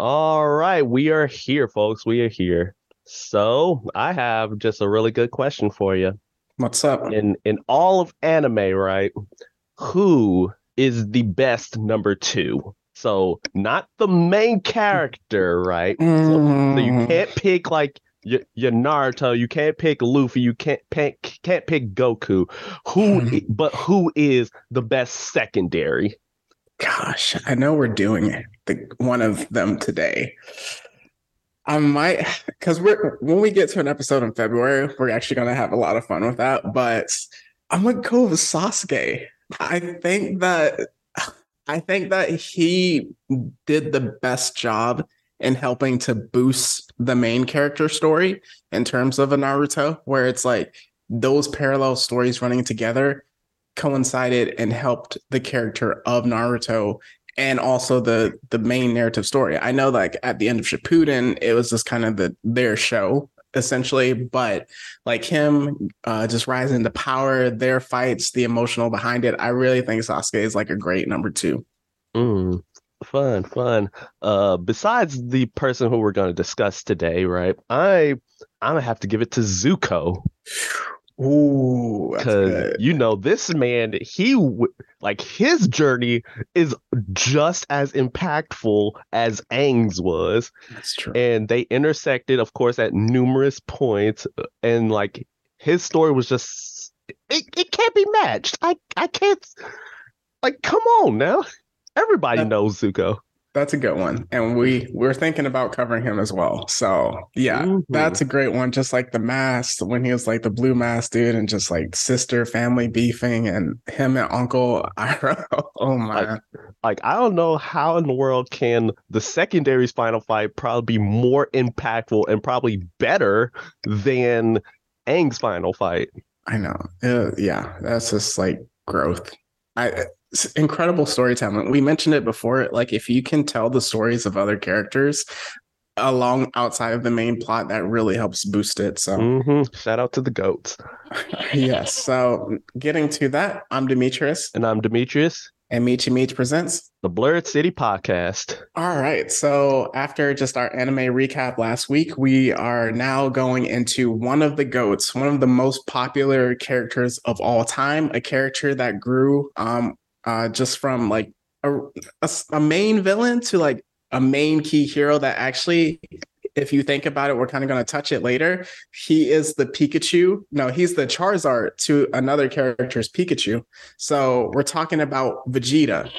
All right, we are here, folks. We are here. So I have just a really good question for you. What's up? In in all of anime, right? Who is the best number two? So not the main character, right? So, so you Mm, can't pick like your, your Naruto. You can't pick Luffy. You can't pick can't pick Goku. Who? i- But who is the best secondary? Gosh, I know we're doing the, one of them today. I might, because we're when we get to an episode in February, we're actually going to have a lot of fun with that. But I'm gonna go with Sasuke. I think that I think that he did the best job in helping to boost the main character story in terms of a Naruto, where it's like those parallel stories running together coincided and helped the character of Naruto and also the the main narrative story. I know like at the end of Shippuden, it was just kind of the their show essentially, but like him uh just rising to power, their fights, the emotional behind it, I really think Sasuke is like a great number two. Mm, fun, fun. Uh, besides the person who we're going to discuss today, right? I I'm gonna have to give it to Zuko Ooh, because you know this man, he like his journey is just as impactful as Aang's was, That's true. and they intersected, of course, at numerous points, uh, and like his story was just it, it can't be matched. I I can't like come on now. Everybody knows Zuko. That's a good one. And we we're thinking about covering him as well. So yeah, Mhm. that's a great one. Just like the mask when he was like the blue mask dude and just like sister family beefing and him and Uncle Iroh. Oh my. Like I don't know how in the world can the secondary's final fight probably be more impactful and probably better than Aang's final fight. I know. Uh, yeah, that's just like growth. I incredible storytelling. We mentioned it before. Like if you can tell the stories of other characters along outside of the main plot, that really helps boost it. So hmm Shout out to the goats. yes. So getting to that, I'm Demetrius And I'm Demetrius, and Michi Meech presents. the Blurred City Podcast. All right. So after just our anime recap last week, we are now going into one of the goats, one of the most popular characters of all time, a character that grew um uh just from like a a main villain to like a main key hero that actually if you think about it, we're kind of going to touch it later. He is the Pikachu. No, he's the Charizard to another character's Pikachu. So we're talking about Vegeta,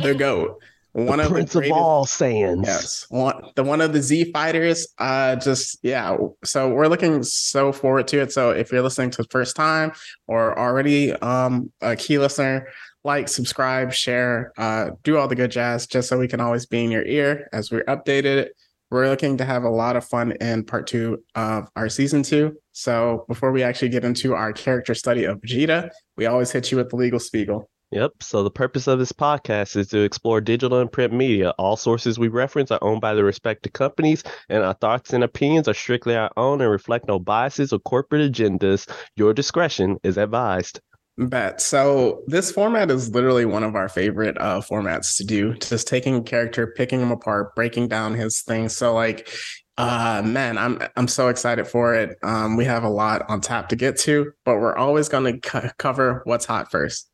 the goat. One the of Prince the of all Saiyans. Yes, one the one of the Z fighters. Uh, just yeah. So we're looking so forward to it. So if you're listening to the first time or already um a key listener, like, subscribe, share, uh, do all the good jazz, just so we can always be in your ear as we're updated. We're looking to have a lot of fun in part two of our season two. So before we actually get into our character study of Vegeta, we always hit you with the legal spiegel. Yep. So the purpose of this podcast is to explore digital and print media. All sources we reference are owned by the respective companies, and our thoughts and opinions are strictly our own and reflect no biases or corporate agendas. Your discretion is advised. Bet. So this format is literally one of our favorite uh formats to do. Just taking a character, picking him apart, breaking down his things. So like uh man, I'm I'm so excited for it. Um we have a lot on tap to get to, but we're always going to co- cover what's hot first.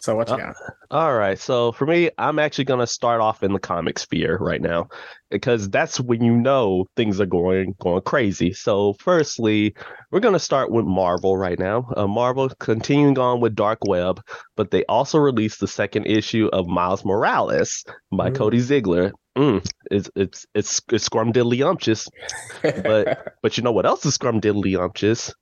So what you Uh, got? All right. So for me, I'm actually going to start off in the comic sphere right now because that's when you know things are going going crazy. So firstly, we're going to start with Marvel right now. Uh, Marvel continuing on with Dark Web, but they also released the second issue of Miles Morales by Mm. Cody Ziegler. Mm, it's it's it's it's scrumdiddlyumptious. but- But you know what else is scrumdiddlyumptious?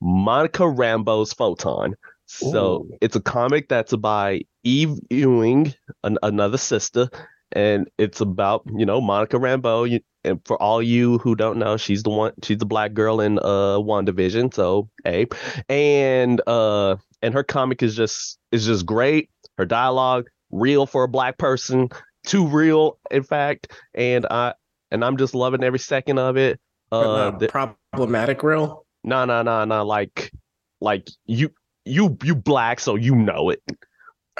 Monica Rambeau's Photon. So Ooh. it's a comic that's by Eve Ewing, an, another sister, and it's about you know Monica Rambeau. You, and for all you who don't know, she's the one. She's the black girl in uh WandaVision. So hey, and uh and her comic is just is just great. Her dialogue real for a black person, too real in fact, and I and I'm just loving every second of it. Uh, the, problematic real. no, no, no, no. Like, like you, you, you black, so you know it.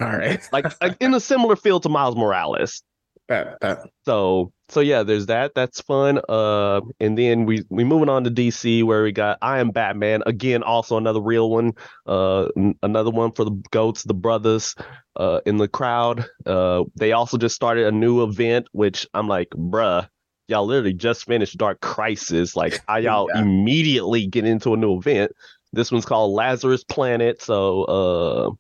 All right. like, like in a similar field to Miles Morales. So so yeah, there's that. That's fun. Uh, and then we we moving on to DC where we got I am Batman again. Also another real one. Uh, n- another one for the goats, the brothers. Uh, in the crowd. Uh, they also just started a new event, which I'm like, bruh, y'all literally just finished Dark Crisis. Like, how y'all Yeah. immediately get into a new event? This one's called Lazarus Planet. So uh,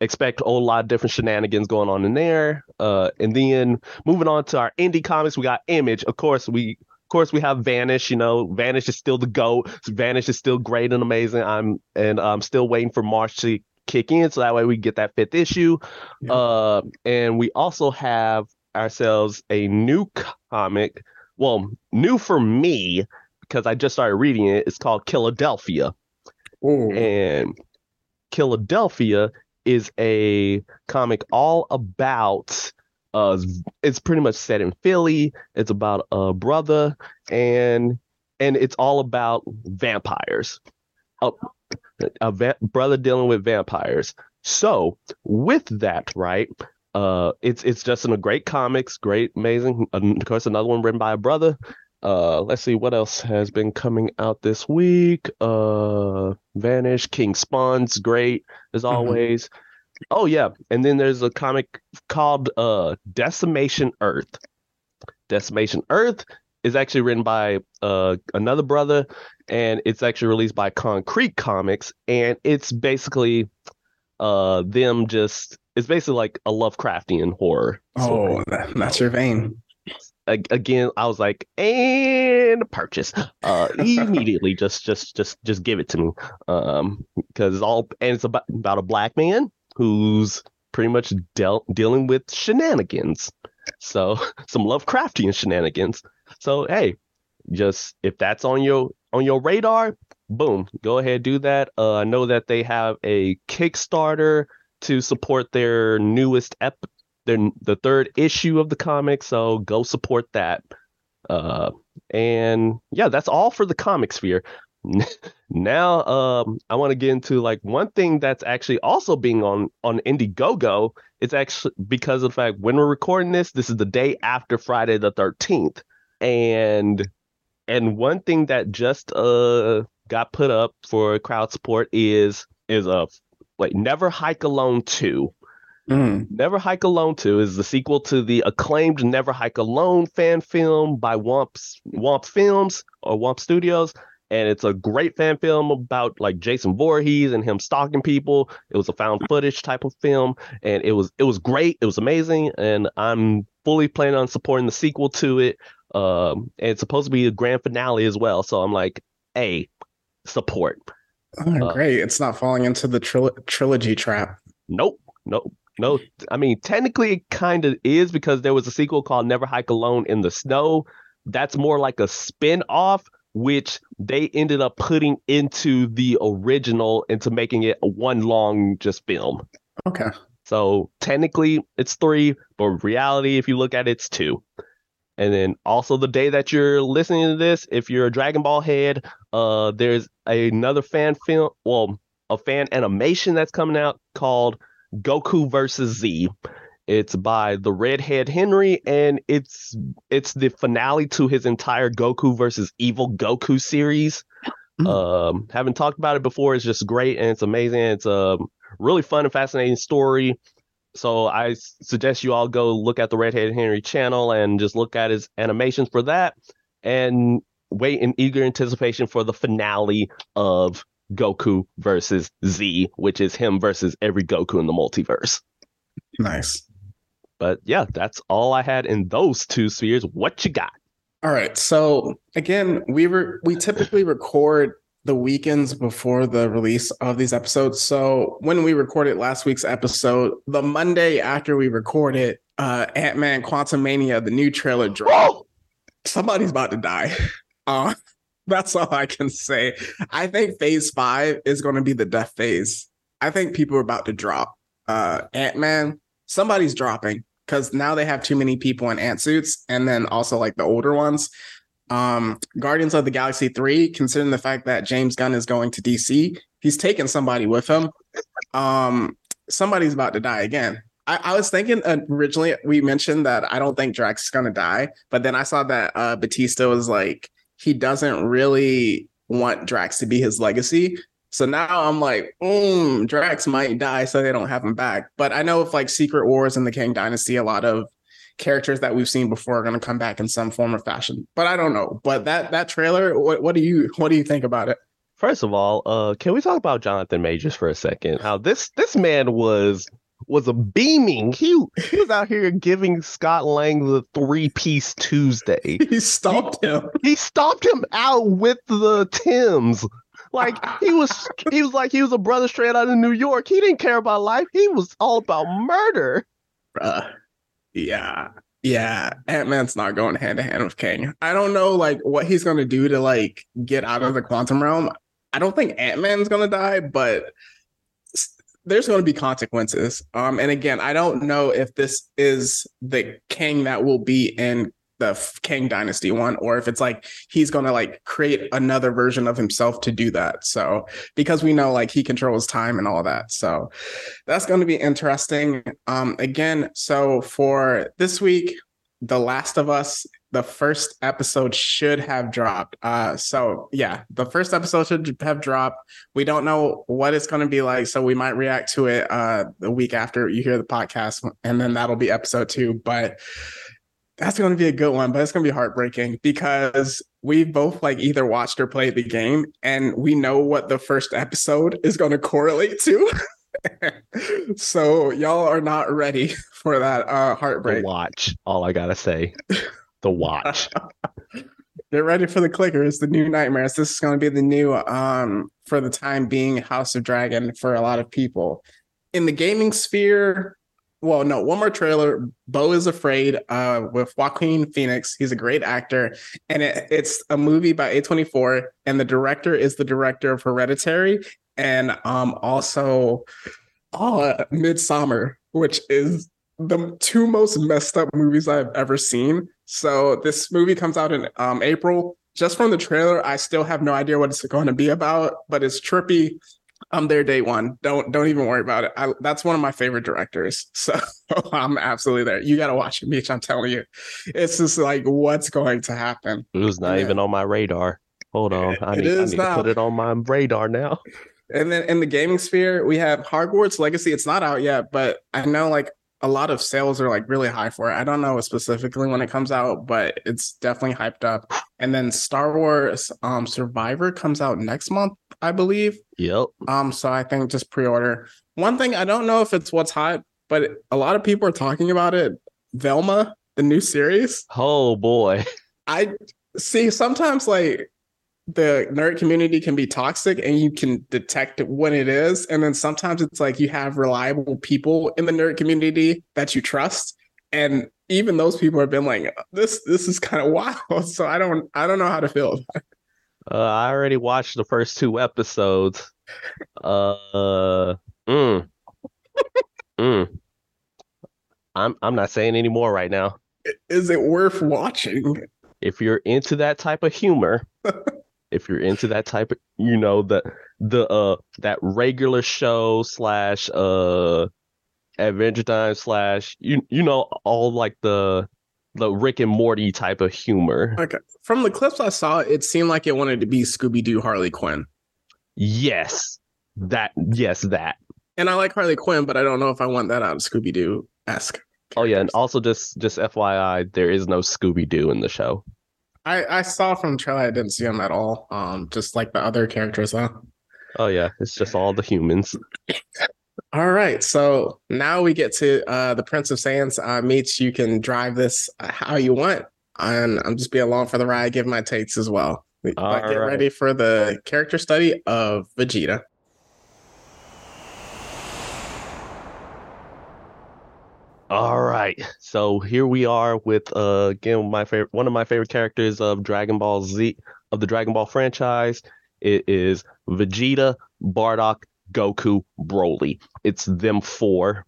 expect a whole lot of different shenanigans going on in there. Uh, and then moving on to our indie comics, we got Image. Of course, we of course we have Vanish. You know, Vanish is still the go. Vanish is still great and amazing. I'm and I'm still waiting for March to kick in, so that way we get that fifth issue. Yeah. Uh, and we also have ourselves a new comic. Well, new for me because I just started reading it. It's called Philadelphia Ooh. and Philadelphia is a comic all about uh it's pretty much set in Philly. It's about a brother and and it's all about vampires. A, a va- brother dealing with vampires. So, with that, right? Uh it's it's just in a great comics, great amazing. Of course another one written by a brother. Uh, let's see what else has been coming out this week. Uh, Vanish, King Spawn's great as Mhm. always. Oh yeah, and then there's a comic called uh Decimation Earth. Decimation Earth is actually written by uh another brother, and it's actually released by Concrete Comics, and it's basically uh them just it's basically like a Lovecraftian horror. Oh, that, that's your vein. Ag- again i was like and purchase. Uh immediately just just just just give it to me um because all and it's about about a black man who's pretty much dealt dealing with shenanigans. So some lovecraftian shenanigans. So hey just if that's on your on your radar boom go ahead do that. Uh i know that they have a kickstarter to support their newest ep their the third issue of the comic, so go support that. Uh, and yeah, that's all for the comic sphere. now, um, I want to get into like one thing that's actually also being on on Indiegogo. It's actually because of the fact when we're recording this, this is the day after Friday the thirteenth, and and one thing that just uh got put up for crowd support is is a wait Never Hike Alone two. Mm. Never Hike Alone 2 is the sequel to the acclaimed Never Hike Alone fan film by Womp, Womp Films or Womp Studios. And it's a great fan film about like Jason Voorhees and him stalking people. It was a found footage type of film, and it was it was great. It was amazing, and I'm fully planning on supporting the sequel to it. Um, and it's supposed to be a grand finale as well. So I'm like, hey, support. Oh, Uh, great. It's not falling into the tril- trilogy trap. Nope, nope, no. I mean, technically, it kind of is because there was a sequel called Never Hike Alone in the Snow. That's more like a spin off, which they ended up putting into the original into making it one long just film. Okay. So technically, it's three, but reality, if you look at it, it's two. And then also the day that you're listening to this, if you're a Dragon Ball head, uh, there's another fan film, well, a fan animation that's coming out called Goku versus Z. It's by the Redhead Henry, and it's it's the finale to his entire Goku versus Evil Goku series. Mm. Um, haven't talked about it before. It's just great and it's amazing. It's a really fun and fascinating story. So I suggest you all go look at the Redhead Henry channel and just look at his animations for that, and wait in eager anticipation for the finale of Goku versus Z, which is him versus every Goku in the multiverse. Nice. But yeah, that's all I had in those two spheres. What you got? All right. So again, we were we typically record the weekends before the release of these episodes. So when we recorded last week's episode, the Monday after we recorded, uh Ant-Man Quantumania, the new trailer dropped. Somebody's about to die. Uh that's all I can say. I think phase five is going to be the death phase. I think people are about to drop. Uh Ant-Man, somebody's dropping because now they have too many people in ant suits, and then also like the older ones. Um, Guardians of the Galaxy 3, considering the fact that James Gunn is going to DC, he's taking somebody with him. Um, somebody's about to die again. I, I was thinking originally we mentioned that I don't think Drax is gonna die, but then I saw that uh Bautista was like he doesn't really want Drax to be his legacy. So now I'm like, mm, Drax might die, so they don't have him back. But I know if like Secret Wars and the Kang Dynasty, a lot of characters that we've seen before are going to come back in some form or fashion. But I don't know. But that that trailer, what, what do you what do you think about it? First of all, uh, can we talk about Jonathan Majors for a second? How this this man was was a beaming. He he was out here giving Scott Lang the three piece Tuesday. He stopped him. He stopped him out with the Tims. Like he was he was like he was a brother straight out of New York. He didn't care about life. He was all about murder. Bruh. Yeah. Yeah. Ant-Man's not going hand to hand with Kang. I don't know like what he's gonna do to like get out of the quantum realm. I don't think Ant-Man's gonna die, but there's going to be consequences. Um, and again, I don't know if this is the Kang that will be in the Kang Dynasty one, or if it's like he's going to like create another version of himself to do that. So because we know like he controls time and all that, so that's going to be interesting. Um, again, so for this week, The Last of Us the first episode should have dropped. Uh, so yeah, the first episode should have dropped. We don't know what it's going to be like, so we might react to it uh, the week after you hear the podcast, and then that'll be episode two. But that's going to be a good one, but it's going to be heartbreaking because we both like either watched or played the game, and we know what the first episode is going to correlate to. so y'all are not ready for that uh heartbreak. Watch all I gotta say the watch. Get ready for the clickers, the new nightmares. This is going to be the new, um, for the time being, House of Dragon for a lot of people. In the gaming sphere, well, no, one more trailer. Beau is Afraid uh, with Joaquin Phoenix. He's a great actor. And it, it's a movie by A24. And the director is the director of Hereditary and um, also uh, Midsommar, which is the two most messed up movies I've ever seen. So this movie comes out in um, April. Just from the trailer, I still have no idea what it's going to be about, but it's trippy. I'm there day one. Don't don't even worry about it. I, that's one of my favorite directors, so I'm absolutely there. You got to watch it, Mitch. I'm telling you, it's just like what's going to happen. It was not yeah. even on my radar. Hold on, I need, I need to put it on my radar now. And then in the gaming sphere, we have Hogwarts Legacy. It's not out yet, but I know like a lot of sales are like really high for it. I don't know specifically when it comes out, but it's definitely hyped up. And then Star Wars um Survivor comes out next month, I believe. Yep. Um so I think just pre-order. One thing I don't know if it's what's hot, but a lot of people are talking about it. Velma, the new series. Oh boy. I see sometimes like the nerd community can be toxic and you can detect when it is. And then sometimes it's like you have reliable people in the nerd community that you trust. And even those people have been like, this this is kind of wild. So I don't I don't know how to feel. Uh, I already watched the first two episodes. Uh, mm, mm. I'm I'm not saying any more right now. Is it worth watching? If you're into that type of humor, if you're into that type of you know the the uh that regular show slash uh adventure time slash you you know all like the the Rick and Morty type of humor. Okay. From the clips I saw, it seemed like it wanted to be Scooby Doo Harley Quinn. Yes. That yes, that. And I like Harley Quinn, but I don't know if I want that out of Scooby Doo esque. Oh yeah, and also just just FYI, there is no Scooby Doo in the show. I I saw from trailer. I didn't see him at all. Um, just like the other characters, though. Oh yeah, it's just all the humans. all right, so now we get to uh the Prince of Saiyans. Uh, meets you can drive this uh, how you want, and I'm just be along for the ride, give my takes as well. All but get right. ready for the character study of Vegeta. All right. So here we are with uh again my favorite one of my favorite characters of Dragon Ball Z of the Dragon Ball franchise. It is Vegeta, Bardock, Goku, Broly. It's them four.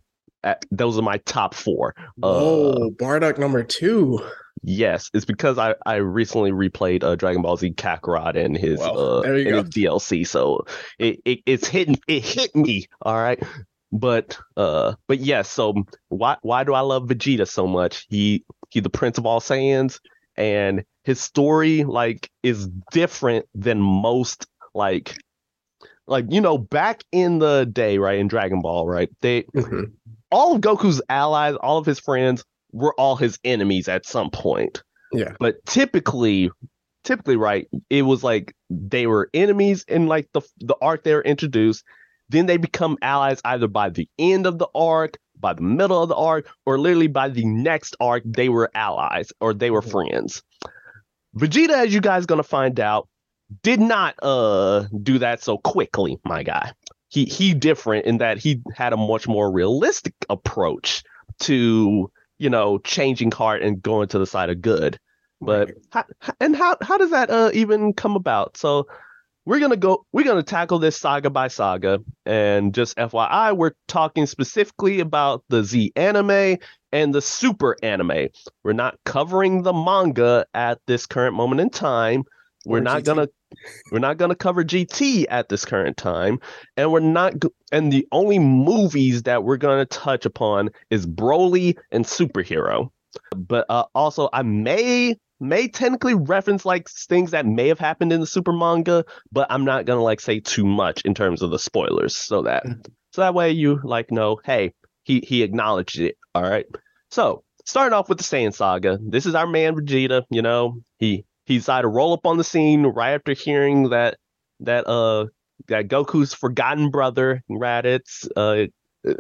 those are my top four. Oh, uh, Bardock number two. Yes, it's because I, I recently replayed uh, Dragon Ball Z Kakarot and his well, uh in his DLC, so it, it it's hitting it hit me. All right, but uh but yes, yeah, so why why do I love Vegeta so much? He he the prince of all Saiyans and his story like is different than most like like you know back in the day right in Dragon Ball right they mm-hmm. all of Goku's allies all of his friends were all his enemies at some point yeah but typically typically right it was like they were enemies in like the the arc they were introduced then they become allies either by the end of the arc by the middle of the arc or literally by the next arc they were allies or they were mm-hmm. friends. Vegeta as you guys gonna find out did not uh do that so quickly my guy. He he different in that he had a much more realistic approach to you know changing heart and going to the side of good. But how, and how how does that uh even come about? So we're gonna go we're gonna tackle this saga by saga. And just fyi we're talking specifically about the z anime and the super anime. We're not covering the manga at this current moment in time. We're or not GT. gonna we're not gonna cover gt at this current time. And we're not and the only movies that we're gonna touch upon is broly and superhero. But uh, also i may may technically reference like things that may have happened in the super manga, but I'm not gonna like say too much in terms of the spoilers, so that mm-hmm. so that way you like know, hey, he he acknowledged it. All right. So starting off with the Saiyan saga, this is our man Vegeta. You know, he he decided to roll up on the scene right after hearing that that uh that Goku's forgotten brother Raditz, uh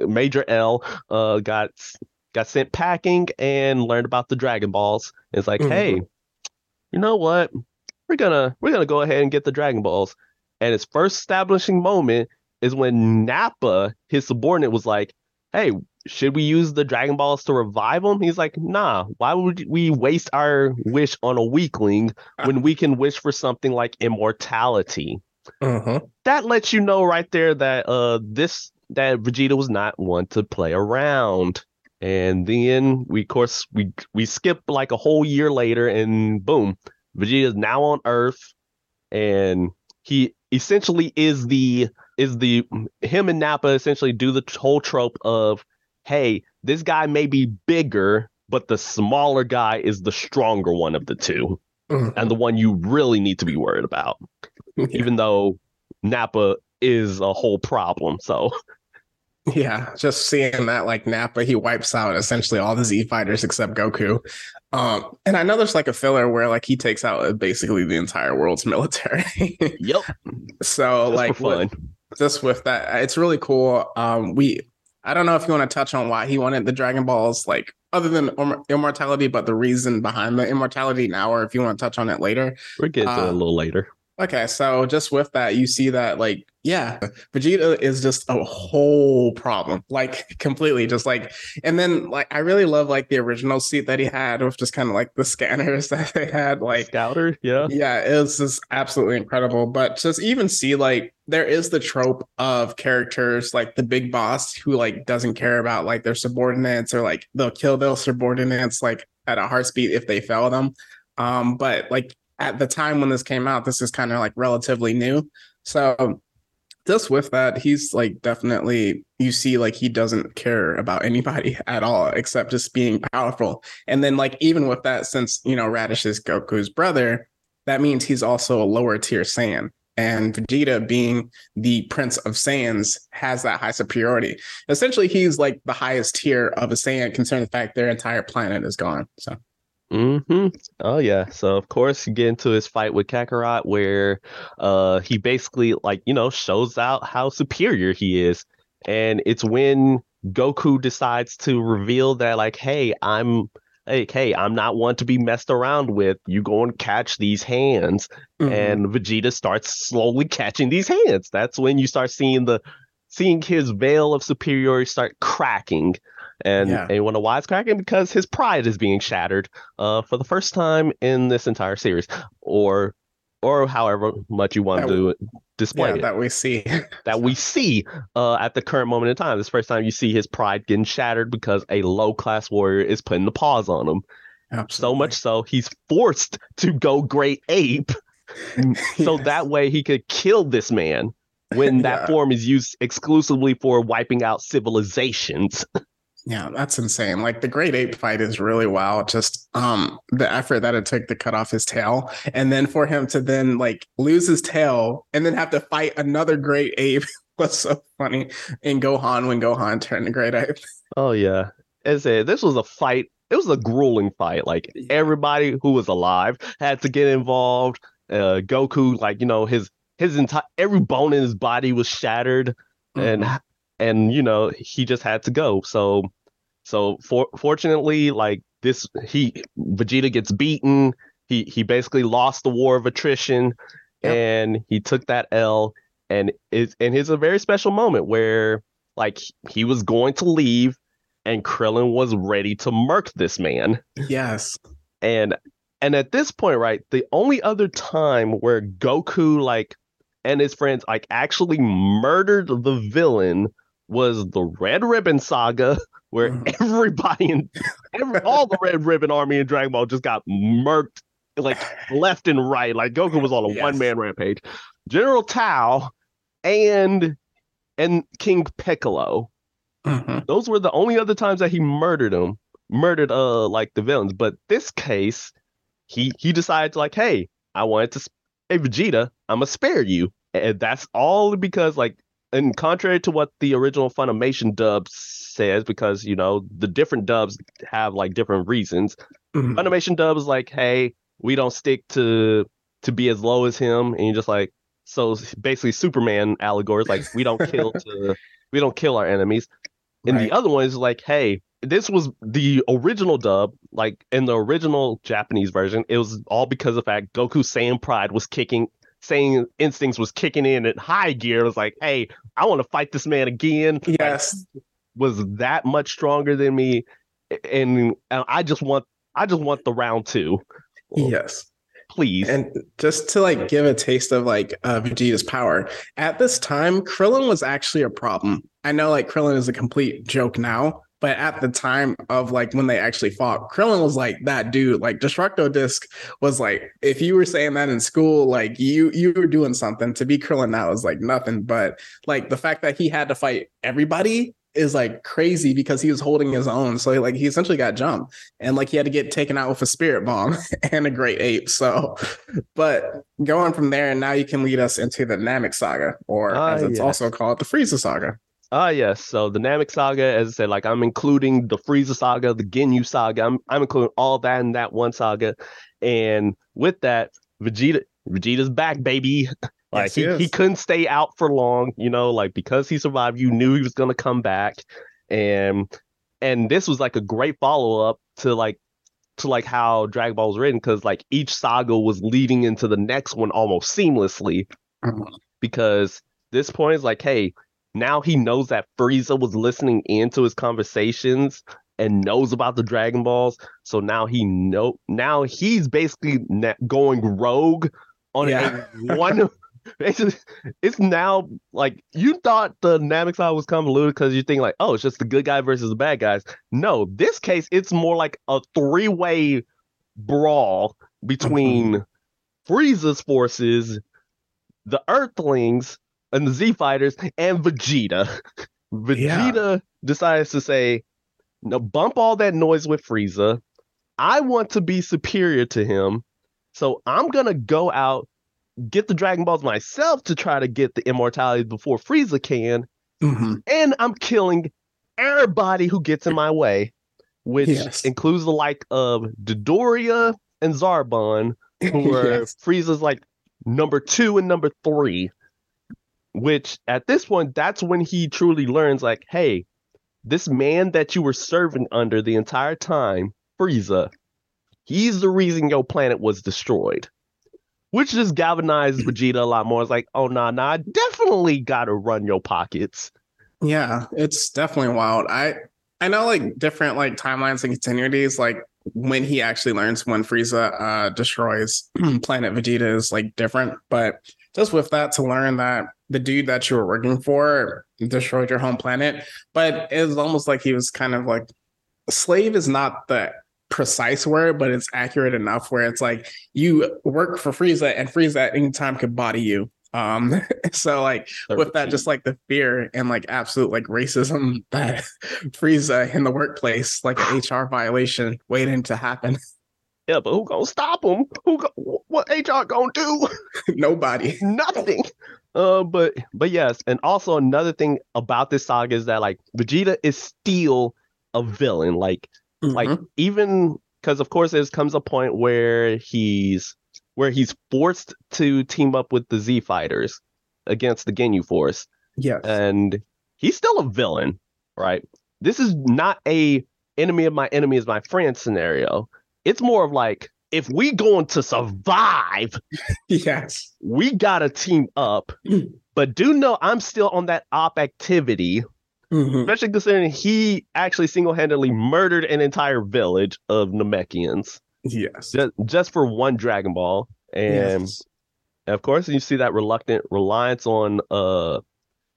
Major L, uh got got sent packing and learned about the Dragon Balls. It's like, mm-hmm. hey, you know what? We're gonna we're gonna go ahead and get the Dragon Balls. And his first establishing moment is when Nappa, his subordinate, was like, "Hey, should we use the Dragon Balls to revive him?" He's like, "Nah. Why would we waste our wish on a weakling when we can wish for something like immortality?" Uh-huh. That lets you know right there that uh this that Vegeta was not one to play around. And then we, of course, we we skip like a whole year later, and boom, Vegeta is now on Earth, and he essentially is the is the him and Nappa essentially do the whole trope of, hey, this guy may be bigger, but the smaller guy is the stronger one of the 2 mm-hmm. and the one you really need to be worried about, yeah. even though Nappa is a whole problem. So Yeah, just seeing that like Nappa, he wipes out essentially all the Z fighters except Goku. Um, and I know there's like a filler where like he takes out basically the entire world's military. yep. So That's like. With, just with that, it's really cool. Um, we I don't know if you want to touch on why he wanted the Dragon Balls, like other than immortality, but the reason behind the immortality now, or if you want to touch on it later. We'll get to uh, a little later. Okay, so just with that, you see that like yeah, Vegeta is just a whole problem, like completely, just like. And then like I really love like the original seat that he had with just kind of like the scanners that they had, like Scouter, yeah, yeah, it was just absolutely incredible. But just even see like there is the trope of characters like the big boss who like doesn't care about like their subordinates or like they'll kill their subordinates like at a heartbeat if they fail them. Um, but like at the time when this came out, this is kind of like relatively new. So just with that, he's like definitely you see like he doesn't care about anybody at all except just being powerful. And then like even with that, since you know Raditz is Goku's brother, that means he's also a lower tier Saiyan. And Vegeta, being the Prince of Saiyans, has that high superiority. Essentially, he's like the highest tier of a Saiyan, considering the fact their entire planet is gone. So hmm Oh yeah. So of course you get into his fight with Kakarot where uh he basically like, you know, shows out how superior he is. And it's when Goku decides to reveal that like, hey, I'm hey, hey, I'm not one to be messed around with. You go and catch these hands. Mm-hmm. And Vegeta starts slowly catching these hands. That's when you start seeing the seeing his veil of superiority start cracking and yeah. want to wisecracking because his pride is being shattered uh, for the first time in this entire series, or or however much you want that to display yeah, it. that we see that we see uh, at the current moment in time. This first time you see his pride getting shattered because a low class warrior is putting the paws on him. Absolutely. So much so he's forced to go great ape, so that way he could kill this man when that Yeah. form is used exclusively for wiping out civilizations. Yeah, that's insane. Like the great ape fight is really wild. Just um the effort that it took to cut off his tail and then for him to then like lose his tail and then have to fight another great ape was so funny in Gohan when Gohan turned to great ape. Oh yeah. As said, this was a fight. It was a grueling fight. Like everybody who was alive had to get involved. Uh Goku, like, you know, his his entire every bone in his body was shattered and Mhm. And you know, he just had to go. So so for fortunately, like this he Vegeta gets beaten. He he basically lost the war of attrition Yep. and he took that L and it's and it's a very special moment where like he was going to leave and Krillin was ready to murk this man. yes. And and at this point, right, the only other time where Goku like and his friends like actually murdered the villain was the Red Ribbon Saga, where Mhm. everybody in every all the Red Ribbon Army in Dragon Ball just got murked like left and right. Like Goku was on a Yes. one man rampage. General Tao and and King Piccolo Mhm. those were the only other times that he murdered him murdered uh like the villains but this case he he decided to like hey i wanted to sp- hey vegeta i'm gonna spare you and that's all because like and contrary to what the original funimation dub says because you know the different dubs have like different reasons Mhm. Funimation dub is like, hey, we don't stick to to be as low as him, and you're just like, so basically Superman allegories, like we don't kill to we don't kill our enemies. And Right. the other one is like, hey, this was the original dub, like in the original Japanese version, it was all because of the fact Goku Saiyan Pride was kicking Saiyan instincts was kicking in at high gear. It was like, hey, I want to fight this man again. Like, Yes. was that much stronger than me, and, and I just want I just want the round two, Yes. please. And just to like give a taste of like uh, Vegeta's power, at this time, Krillin was actually a problem. I know like Krillin is a complete joke now, but at the time of like when they actually fought, Krillin was like that dude. Like Destructo Disc was like, if you were saying that in school, like you you were doing something. To be Krillin now is like nothing. But like the fact that he had to fight everybody is like crazy because he was holding his own. So like he essentially got jumped and like he had to get taken out with a spirit bomb and a great ape. So, but going from there, and now you can lead us into the Namek saga, or Ah, as it's also called, the Frieza saga. Ah, yes. So the Namek saga, as I said, like I'm including the Frieza saga, the Ginyu saga. I'm I'm including all that in that one saga, and with that, Vegeta Vegeta's back, baby. Like Yes, he he, he couldn't stay out for long, you know, like because he survived, you knew he was gonna come back. And and this was like a great follow-up to like to like how Dragon Ball was written, because like each saga was leading into the next one almost seamlessly because this point is like, hey, now he knows that Frieza was listening into his conversations and knows about the Dragon Balls. So now he know now he's basically na- going rogue on Yeah. a one. It's, just- it's now like you thought the Namek side was convoluted because you think like, oh, it's just the good guy versus the bad guys. No, this case it's more like a three way brawl between mm-hmm. Frieza's forces, the Earthlings, and the Z Fighters, and Vegeta. Vegeta decides to say, no, bump all that noise with Frieza. I want to be superior to him. So I'm gonna go out, get the Dragon Balls myself to try to get the immortality before Frieza can, Mhm. and I'm killing everybody who gets in my way, which Yes. includes the like of Dodoria and Zarbon, who are Yes. Frieza's like number two and number three. Which at this point, that's when he truly learns, like, hey, this man that you were serving under the entire time, Frieza, he's the reason your planet was destroyed. Which just galvanized Vegeta a lot more. It's like, oh nah, nah, I definitely gotta run your pockets. Yeah, it's definitely wild. I I know like different like timelines and continuities, like when he actually learns when Frieza uh destroys planet Vegeta is like different. But just with that to learn that the dude that you were working for destroyed your home planet, but it was almost like he was kind of like slave is not the precise word, but it's accurate enough where it's like you work for Frieza and Frieza at any time could body you Um, so like with that, just like the fear and like absolute like racism that Frieza in the workplace, like an HR violation waiting to happen. Yeah, but who gonna stop him? Who go- what HR gonna do? Nobody. Nothing. Uh, but but yes, and also another thing about this saga is that like Vegeta is still a villain. Like like Mhm. even because of course there comes a point where he's where he's forced to team up with the Z fighters against the Ginyu Force, yes. and he's still a villain, right? This is not a enemy of my enemy is my friend scenario. It's more of like if we going to survive, yes. we gotta team up. But do know I'm still on that op activity, Mhm. especially considering he actually single-handedly murdered an entire village of Namekians Yes. just, just for one Dragon Ball. And Yes. of course, you see that reluctant reliance on uh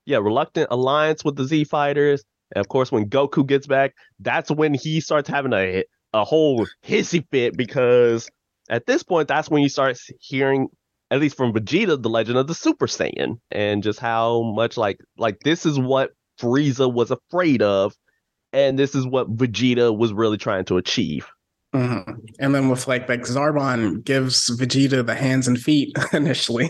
yeah, reluctant alliance with the Z fighters. And of course, when Goku gets back, that's when he starts having a a whole hissy fit because at this point, that's when you start hearing, at least from Vegeta, the legend of the Super Saiyan, and just how much like like this is what Frieza was afraid of, and this is what Vegeta was really trying to achieve. Mhm. And then with like like Zarbon gives Vegeta the hands and feet initially.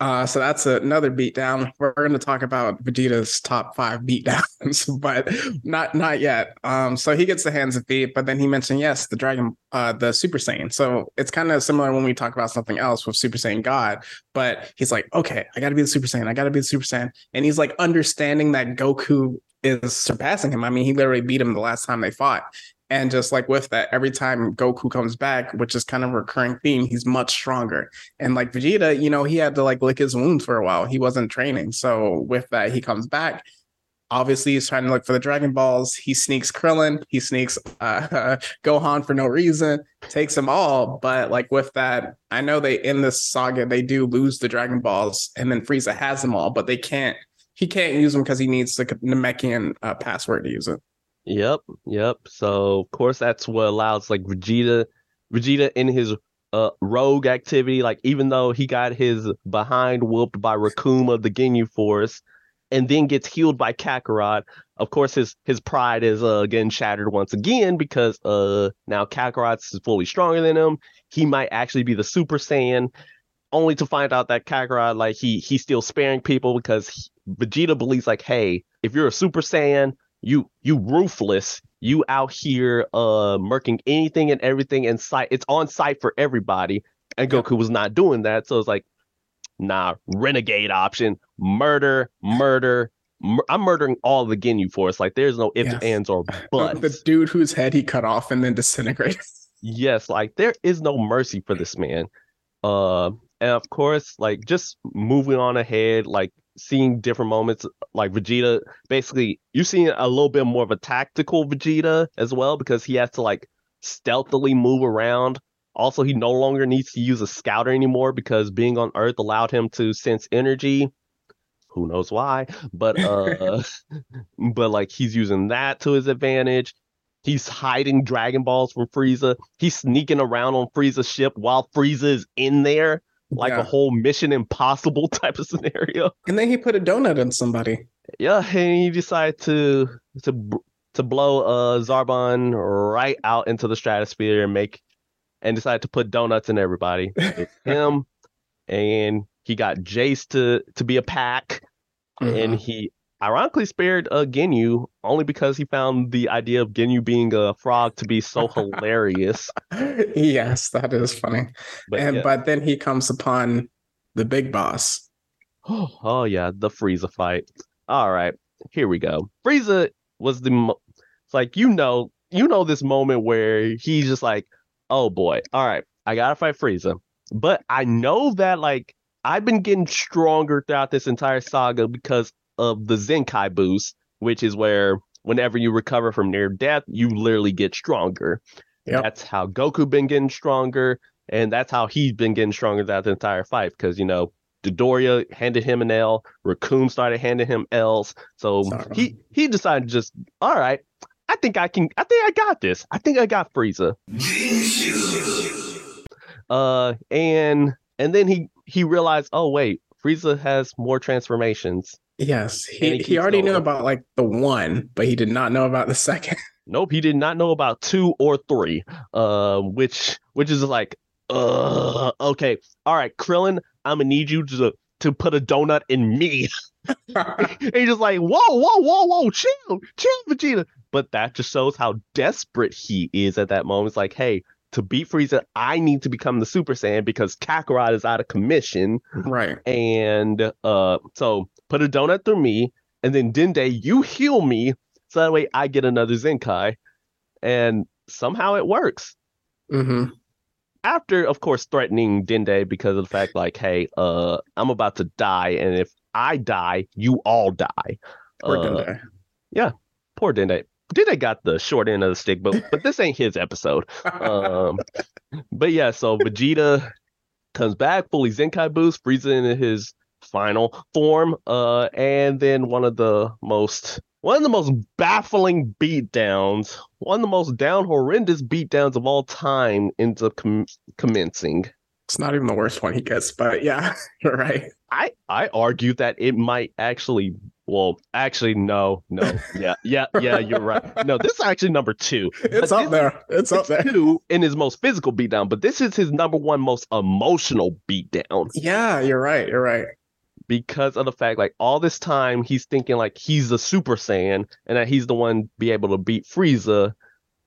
Uh, so that's another beatdown. We're going to talk about Vegeta's top five beatdowns, but not not yet. Um, so he gets the hands and feet, but then he mentioned yes, the dragon, uh, the Super Saiyan. So it's kind of similar when we talk about something else with Super Saiyan God. But he's like, okay, I got to be the Super Saiyan. I got to be the Super Saiyan, and he's like understanding that Goku is surpassing him. I mean, he literally beat him the last time they fought. And just like with that, every time Goku comes back, which is kind of a recurring theme, he's much stronger. And like Vegeta, you know, he had to like lick his wounds for a while. He wasn't training. So with that, he comes back. Obviously, he's trying to look for the Dragon Balls. He sneaks Krillin. He sneaks uh, Gohan for no reason. Takes them all. But like with that, I know they in this saga they do lose the Dragon Balls, and then Frieza has them all, but they can't. He can't use them because he needs the Namekian uh, password to use it. Yep, yep. So of course that's what allows like Vegeta, Vegeta in his uh rogue activity, like even though he got his behind whooped by Recoome of the Ginyu Force, and then gets healed by Kakarot. Of course, his his pride is uh, again shattered once again because uh now Kakarot's is fully stronger than him. He might actually be the Super Saiyan, only to find out that Kakarot like he he's still sparing people because he, Vegeta believes like, hey, if you're a Super Saiyan you you ruthless you out here uh murking anything and everything in sight it's on site for everybody. And goku was not doing that. So it's like nah renegade option murder murder mur- i'm murdering all the ginyu force. Like there's no ifs Yes. ands or buts. The dude whose head he cut off and then disintegrated. yes like there is no mercy for this man. Uh and of course like just moving on ahead like seeing different moments like vegeta basically you're seeing a little bit more of a tactical vegeta as well because he has to like stealthily move around. Also he no longer needs to use a scouter anymore because being on earth allowed him to sense energy. Who knows why but uh but like he's using that to his advantage. He's hiding Dragon Balls from Frieza. He's sneaking around on Frieza's ship while Frieza is in there, like Yeah. a whole Mission Impossible type of scenario. And then he put a donut in somebody. Yeah, and he decided to to to blow uh Zarbon right out into the stratosphere and make and decided to put donuts in everybody. Him, and he got Jeice to to be a pack, and he ironically spared uh, Ginyu only because he found the idea of Ginyu being a frog to be so hilarious. yes, that is funny. But and yeah. but then he comes upon the big boss. oh yeah, the Frieza fight. All right, here we go. Frieza was the mo- it's like you know you know this moment where he's just like, oh boy, all right, I gotta fight Frieza, but I know that like I've been getting stronger throughout this entire saga because of the Zenkai boost, which is where whenever you recover from near death, you literally get stronger. Yep. That's how Goku been getting stronger, and that's how he's been getting stronger throughout the entire fight because you know Dodoria handed him an L, Recoome started handing him L's, so Sorry. he he decided to just all right. I think I can. I think I got this. I think I got Frieza. Uh, and and then he he realized, oh wait, Frieza has more transformations. Yes, he, he he already knew about like the one, but he did not know about the second. Nope, he did not know about two or three. Uh, which which is like, uh, okay, all right, Krillin, I'm gonna need you to to put a donut in me. and he's just like, whoa, whoa, whoa, whoa, chill, chill, Vegeta. But that just shows how desperate he is at that moment. It's like, hey, to beat Frieza, I need to become the Super Saiyan because Kakarot is out of commission. right. And uh, so put a donut through me, and then Dende, you heal me, so that way I get another Zenkai. And somehow it works. Mm-hmm. After, of course, threatening Dende because of the fact, like, hey, uh, I'm about to die, and if I die, you all die. Poor Uh, Dende. Poor Dende. Dende got the short end of the stick, but but this ain't his episode. Um, but yeah, so Vegeta comes back fully Zenkai boost, Frieza in his final form, uh, and then one of the most one of the most baffling beatdowns, one of the most down horrendous beatdowns of all time ends up com- commencing. it's not even the worst one he gets, but yeah, you're right. I I argue that it might actually. Well, actually, no, no, yeah, yeah, yeah. You're right. No, this is actually number two. It's up there. It's up there. two in his most physical beatdown, but this is his number one most emotional beatdown Yeah, you're right. You're right. because of the fact like all this time he's thinking like he's the Super Saiyan and that he's the one be able to beat Frieza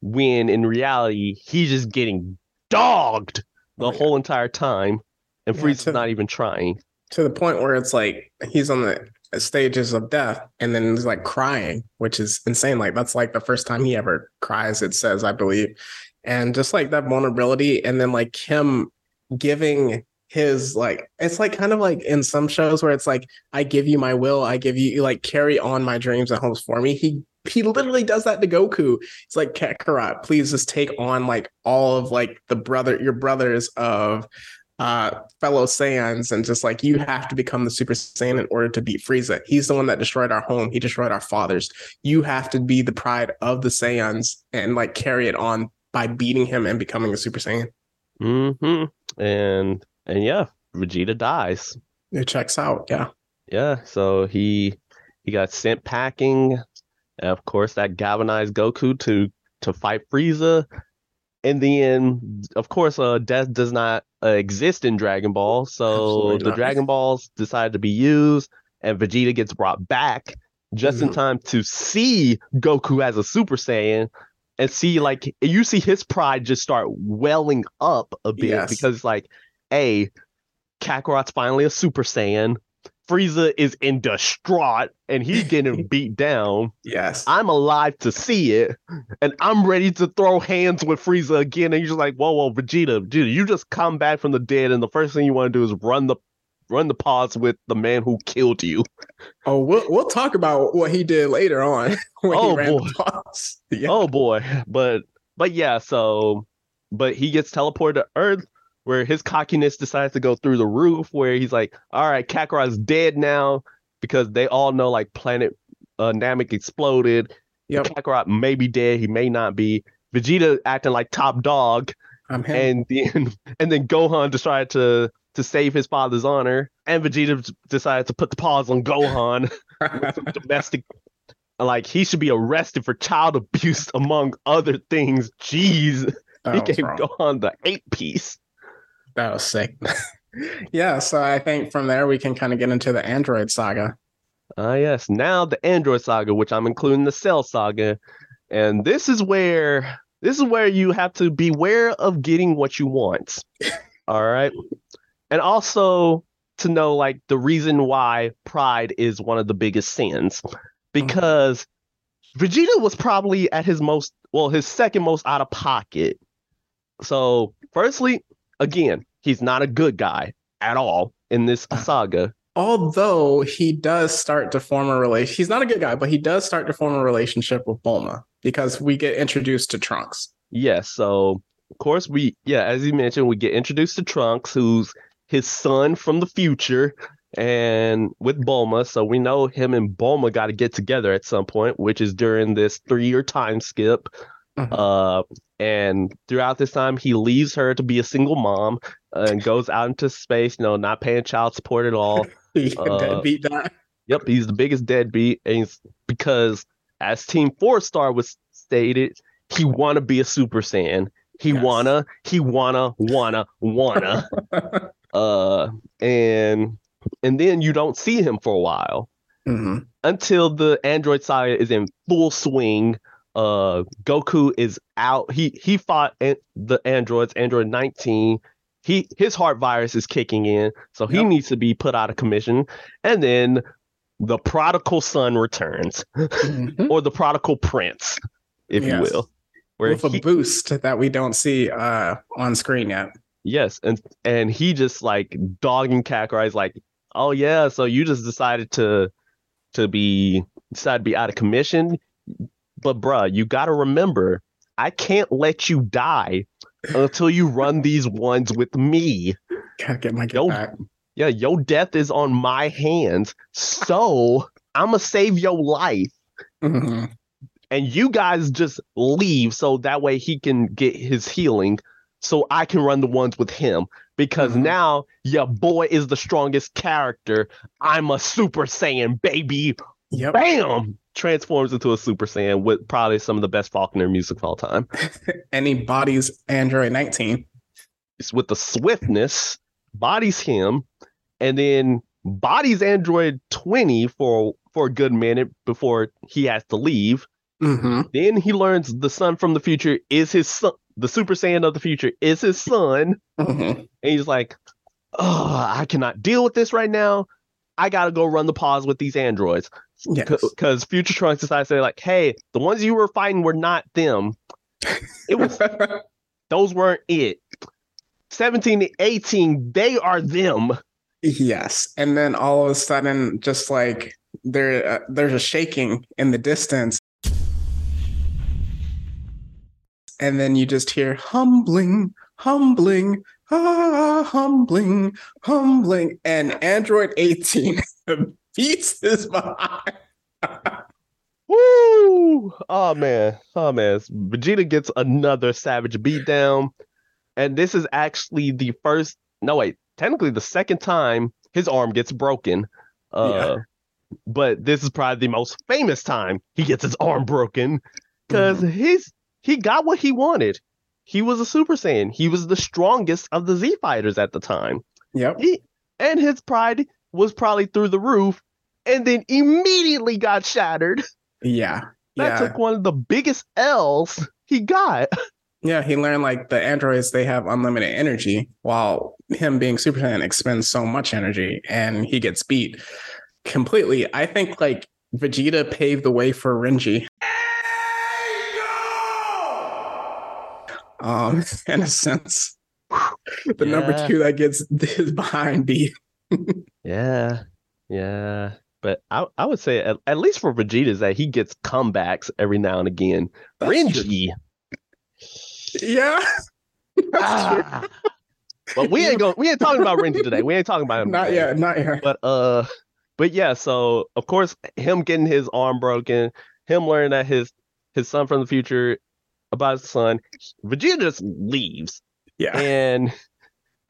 when in reality he's just getting dogged the Oh, yeah. whole entire time and Yeah, Frieza's to- not even trying. To the point where it's like he's on the stages of death and then he's like crying, which is insane. Like that's like the first time he ever cries, it says, I believe. And just like that vulnerability, and then like him giving his like it's like kind of like in some shows where it's like I give you my will, I give you like carry on my dreams and hopes for me. He he literally does that to Goku. It's like Kakarot, please just take on like all of like the brother your brothers of uh fellow Saiyans and just like you have to become the Super Saiyan in order to beat Frieza. He's the one that destroyed our home. He destroyed our fathers. You have to be the pride of the Saiyans and like carry it on by beating him and becoming a Super Saiyan. hmm And and yeah, Vegeta dies. It checks out. Yeah. Yeah, so he he got sent packing. And of course, that galvanized Goku to to fight Frieza. In then of course, uh, death does not uh, exist in Dragon Ball, so Absolutely the not. Dragon Balls decide to be used, and Vegeta gets brought back just in Mhm. time to see Goku as a Super Saiyan, and see like you see his pride just start welling up a bit Yes. because like, a Kakarot's finally a Super Saiyan. Frieza is in distraught and he's getting beat down. Yes. I'm alive to see it, and I'm ready to throw hands with Frieza again. And you're just like, whoa, whoa, Vegeta, Vegeta, you just come back from the dead, and the first thing you want to do is run the run the pause with the man who killed you. Oh, we'll we'll talk about what he did later on when Oh, he ran boy. Yeah. Oh boy, but but yeah, so but he gets teleported to Earth where his cockiness decides to go through the roof. Where he's like, all right, Kakarot's dead now because they all know like planet uh, Namek exploded. Yep. Kakarot may be dead, he may not be. Vegeta acting like top dog, I'm him. and then and then Gohan decided to to save his father's honor, and Vegeta decided to put the pause on Gohan domestic like he should be arrested for child abuse among other things. Jeez. He gave wrong. Gohan the eight piece. That was sick. yeah, so I think from there we can kind of get into the Android saga. Ah yes. Now the Android saga, which I'm including the Cell saga. And this is where this is where you have to beware of getting what you want. All right. And also to know like the reason why pride is one of the biggest sins. Because Vegeta was probably at his most well, his second most out of pocket. So, firstly, again, he's not a good guy at all in this uh, saga. Although he does start to form a relation, he's not a good guy, but he does start to form a relationship with Bulma because we get introduced to Trunks. Yes, so of course we yeah, as you mentioned, we get introduced to Trunks, who's his son from the future, and with Bulma. So we know him and Bulma got to get together at some point, which is during this three-year time skip. Uh, and throughout this time, he leaves her to be a single mom uh, and goes out into space, you know, not paying child support at all. Uh, deadbeat dad. Yep, he's the biggest deadbeat, and he's, because as Team Four Star was stated, he wanna be a Super Saiyan. He Yes. wanna, he wanna, wanna, wanna. uh, and and then you don't see him for a while Mhm. until the Android Saga is in full swing. Uh, Goku is out. He he fought an- the androids, Android 19. He his heart virus is kicking in, so he Yep. needs to be put out of commission. And then the prodigal son returns, Mhm. or the prodigal prince, if Yes. you will. Where With a boost that we don't see uh, on screen yet. Yes, and and he just like dogging Kakarot like, oh yeah, so you just decided to to be decided to be out of commission, but bruh, you got to remember, I can't let you die until you run these ones with me. Gotta get my get Yo. back. Yeah, your death is on my hands, so I'ma save your life. Mhm. and you guys just leave so that way he can get his healing so I can run the ones with him because Mhm. now your boy is the strongest character. I'm a Super Saiyan baby. Yep. Bam! Transforms into a Super Saiyan with probably some of the best Faulconer music of all time. and he bodies Android 19. It's with the swiftness, bodies him, and then bodies Android 20 for for a good minute before he has to leave. hmm Then he learns the son from the future is his son. The Super Saiyan of the future is his son. hmm And he's like, oh, I cannot deal with this right now. I got to go run the pause with these androids. Yes. Because Future Trunks decided to say, like, hey, the ones you were fighting were not them. It was, those weren't it. 17 to 18, they are them. yes. And then all of a sudden, just like there, uh, there's a shaking in the distance. And then you just hear humbling, humbling, ah, humbling, humbling. And Android 18 beats his behind. Woo! Oh man, oh man. Vegeta gets another savage beatdown, and this is actually the first. No wait, technically the second time his arm gets broken. Uh, but this is probably the most famous time he gets his arm broken because he's he got what he wanted. He was a Super Saiyan. He was the strongest of the Z fighters at the time. Yep. He and his pride was probably through the roof, and then immediately got shattered. Yeah. That yeah. took one of the biggest L's he got. Yeah, he learned like the androids they have unlimited energy, while him being Super Saiyan expends so much energy, and he gets beat completely. I think like Vegeta paved the way for Renji. Um, in a sense, the number two that gets his behind beat. Yeah, yeah. But I I would say at, at least for Vegeta is that he gets comebacks every now and again. That's true. Yeah, Ah. But we ain't going we ain't talking about Renji today. We ain't talking about him. not today. yet, not yet. But uh but yeah, so of course him getting his arm broken, him learning that his his son from the future about his son, Vegeta just leaves. Yeah, and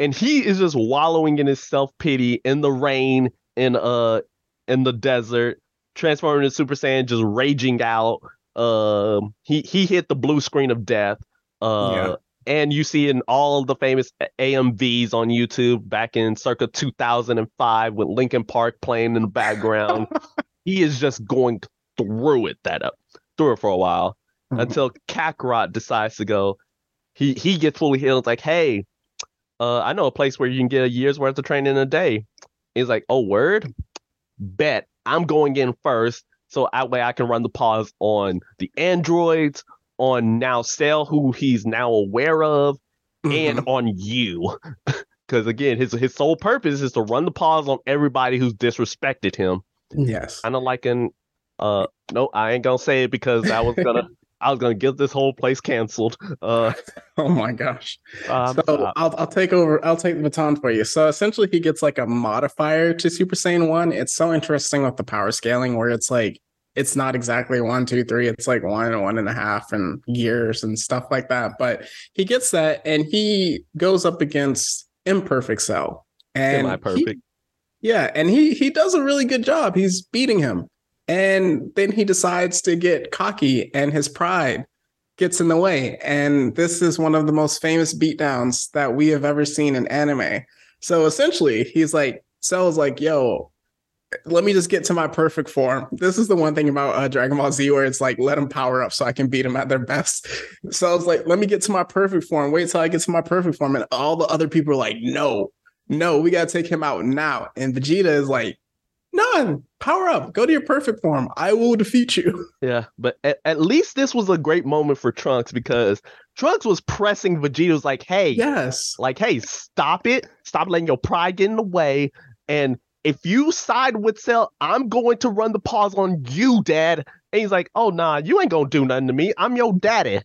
and he is just wallowing in his self-pity in the rain in uh in the desert transforming into super saiyan just raging out um he he hit the blue screen of death uh Yeah. and you see in all of the famous amvs on youtube back in circa 2005 with linkin park playing in the background he is just going through it that up through it for a while Mhm. until Kakarot decides to go. He he gets fully healed. Like, hey, uh, I know a place where you can get a year's worth of training in a day. He's like, oh, word, bet I'm going in first, so that way I can run the pause on the androids, on now Cell, who he's now aware of, and Mhm. on you. Because again, his his sole purpose is to run the pause on everybody who's disrespected him. yes, Kind of like an, uh, no, I ain't gonna say it because I was gonna. I was gonna get this whole place canceled. Uh, oh my gosh. um, so uh, I'll I'll take over. I'll take the baton for you. So essentially, he gets like a modifier to Super Saiyan One. It's so interesting with the power scaling, where it's like it's not exactly one, two, three. It's like one and one and a half, and years and stuff like that. But he gets that, and he goes up against Imperfect Cell, and he- semi-perfect. Yeah, and he he does a really good job. He's beating him. And then he decides to get cocky and his pride gets in the way. And this is one of the most famous beatdowns that we have ever seen in anime. So essentially, he's like, Cell's like, yo, let me just get to my perfect form. This is the one thing about uh, Dragon Ball Z where it's like, let them power up so I can beat them at their best. Was like, let me get to my perfect form. Wait till I get to my perfect form. And all the other people are like, no, no, we got to take him out now. And Vegeta is like, none, power up, go to your perfect form. I will defeat you. Yeah, but at, at least this was a great moment for Trunks because Trunks was pressing Vegeta, was like, hey, Yes. like, hey, stop it. Stop letting your pride get in the way. And if you side with Cell, I'm going to run the pause on you, Dad. And he's like, oh, nah, you ain't going to do nothing to me. I'm your daddy.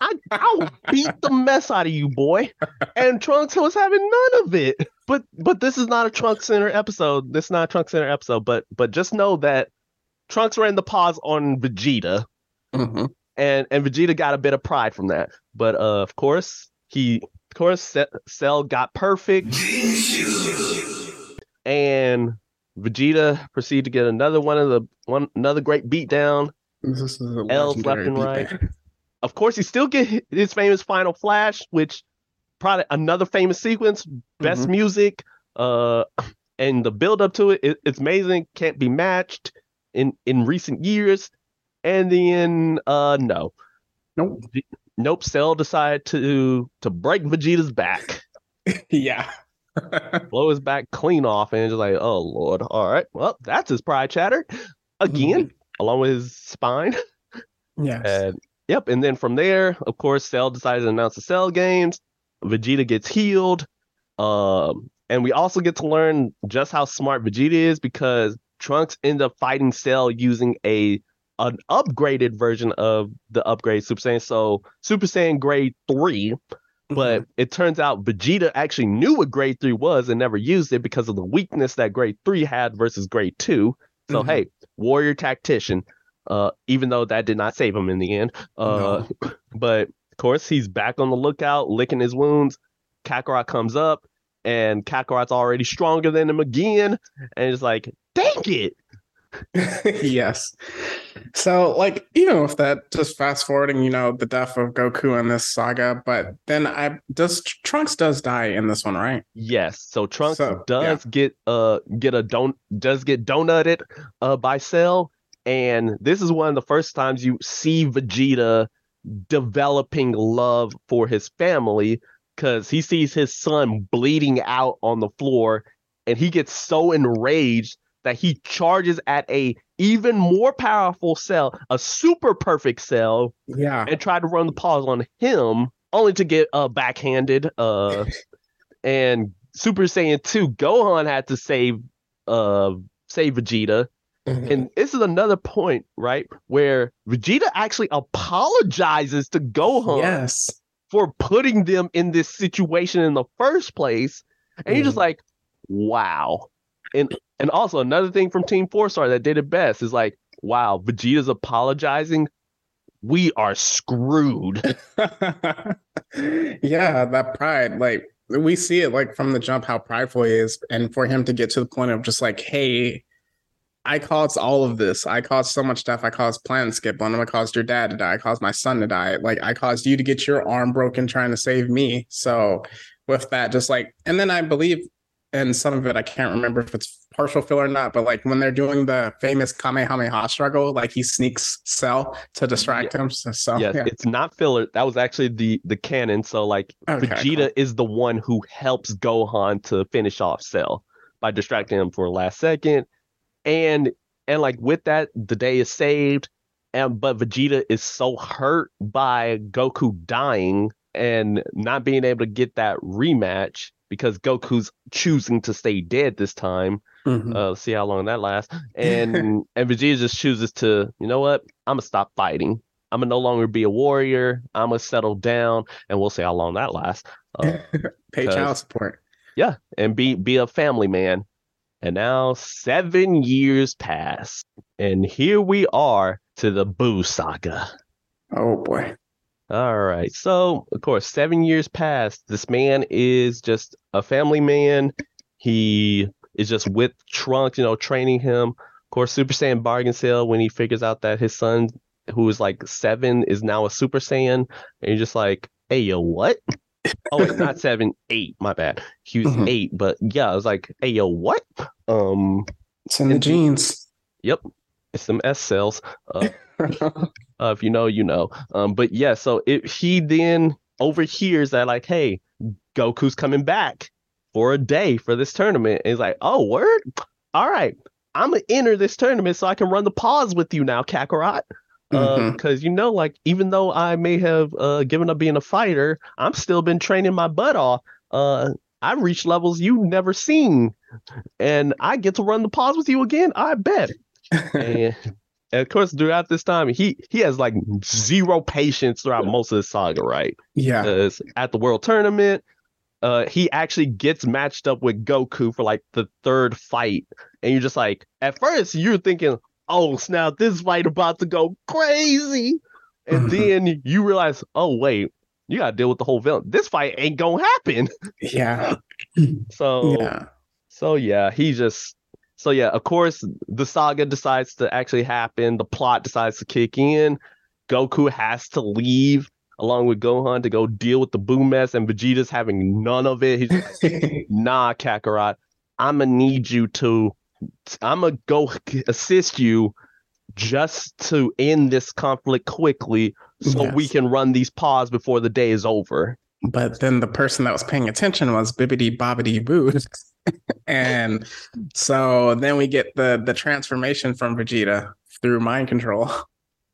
I, I'll beat the mess out of you, boy. And Trunks was having none of it. But but this is not a Trunks Center episode. This is not a Trunks Center episode. But but just know that Trunks ran the pause on Vegeta, Mhm. and and Vegeta got a bit of pride from that. But uh, of course he, of course, Ce- Cell got perfect, and Vegeta proceeded to get another one of the one another great beatdown. This is a L's left and right. beatdown. Of course, he still get his famous final flash, which probably another famous sequence, best Mhm. music, uh, and the build up to it, it, it's amazing, can't be matched in in recent years. And then, uh, no, Nope. nope, Cell decided to to break Vegeta's back, yeah. blow his back clean off, and just like, oh lord, all right, well, that's his pride chatter again, along with his spine. yes. And yep, and then from there, of course, Cell decides to announce the Cell games. Vegeta gets healed. Um, and we also get to learn just how smart Vegeta is because Trunks end up fighting Cell using a an upgraded version of the upgrade Super Saiyan. So Super Saiyan Grade 3, but it turns out Vegeta actually knew what Grade 3 was and never used it because of the weakness that Grade 3 had versus Grade 2. So Mhm. hey, warrior tactician. Uh, even though that did not save him in the end. Uh, but of course he's back on the lookout, licking his wounds. Kakarot comes up, and Kakarot's already stronger than him again, and it's like, dang it! yes. So, like, even with that, just fast forwarding, you know, the death of Goku in this saga, but then I does Trunks does die in this one, right? Yes, so Trunks So, does get uh get a don does get donutted uh by Cell, and this is one of the first times you see Vegeta developing love for his family because he sees his son bleeding out on the floor, and he gets so enraged that he charges at a even more powerful Cell, a super perfect Cell, Yeah. and tried to run the pause on him, only to get uh backhanded. Uh, and Super Saiyan 2, Gohan had to save uh save Vegeta. Mm-hmm. And this is another point, right, where Vegeta actually apologizes to Gohan yes. for putting them in this situation in the first place. And you're just mm-hmm. like, wow. And and also another thing from Team Four Star that did it best is like, wow, Vegeta's apologizing. We are screwed. yeah, that pride, like we see it like from the jump how prideful he is, and for him to get to the point of just like, hey, I caused all of this. I caused so much stuff. I caused plan skip on him. I caused your dad to die. I caused my son to die. Like I caused you to get your arm broken trying to save me. So with that, just like, and then I believe in some of it, I can't remember if it's partial fill or not, but like when they're doing the famous Kamehameha struggle, like he sneaks Cell to distract him. So, so yes, yeah. it's not filler. That was actually the the canon. So like Okay, Vegeta cool. is the one who helps Gohan to finish off Cell by distracting him for a last second. And and like with that, the day is saved. And but Vegeta is so hurt by Goku dying and not being able to get that rematch because Goku's choosing to stay dead this time. Mhm. Uh, see how long that lasts. And and Vegeta just chooses to, you know what? I'm gonna stop fighting. I'm gonna no longer be a warrior. I'm gonna settle down, and we'll see how long that lasts. Uh, Pay child support. yeah, and be be a family man. And now seven years pass, and here we are to the Boo saga. Oh boy. All right. So, of course, seven years passed. This man is just a family man. He is just with Trunks, you know, training him. Of course, Super Saiyan bargain sale when he figures out that his son, who is like seven, is now a Super Saiyan, and you're just like, hey, yo, what? oh wait, not seven, eight. My bad. He was Mhm. eight, but yeah, I was like, hey, yo, what? Um, It's in the genes. yep, it's some S cells. Uh, uh, if you know, you know. Um, but yeah, so it, he then overhears that like, hey, Goku's coming back for a day for this tournament. And he's like, oh, word? All right, I'm gonna enter this tournament so I can run the pause with you now, Kakarot. Uh, Mhm. because you know, like even though I may have uh given up being a fighter, I'm still been training my butt off. Uh, I've reached levels you've never seen, and I get to run the pause with you again. I bet and, and of course throughout this time he he has like zero patience throughout most of the saga right yeah. because at the world tournament uh he actually gets matched up with goku for like the third fight and you're just like at first you're thinking oh snap this fight about to go crazy and then you realize oh wait you gotta deal with the whole villain this fight ain't gonna happen Yeah. so Yeah. so yeah, he just so yeah, of course the saga decides to actually happen, the plot decides to kick in. Goku has to leave along with Gohan to go deal with the Boo mess and Vegeta's having none of it. He's like, nah, Kakarot, I'ma need you to I'ma go assist you just to end this conflict quickly so we can run these pause before the day is over. But then the person that was paying attention was Bibbidi Bobbidi Boo. and so then we get the the transformation from Vegeta through mind control.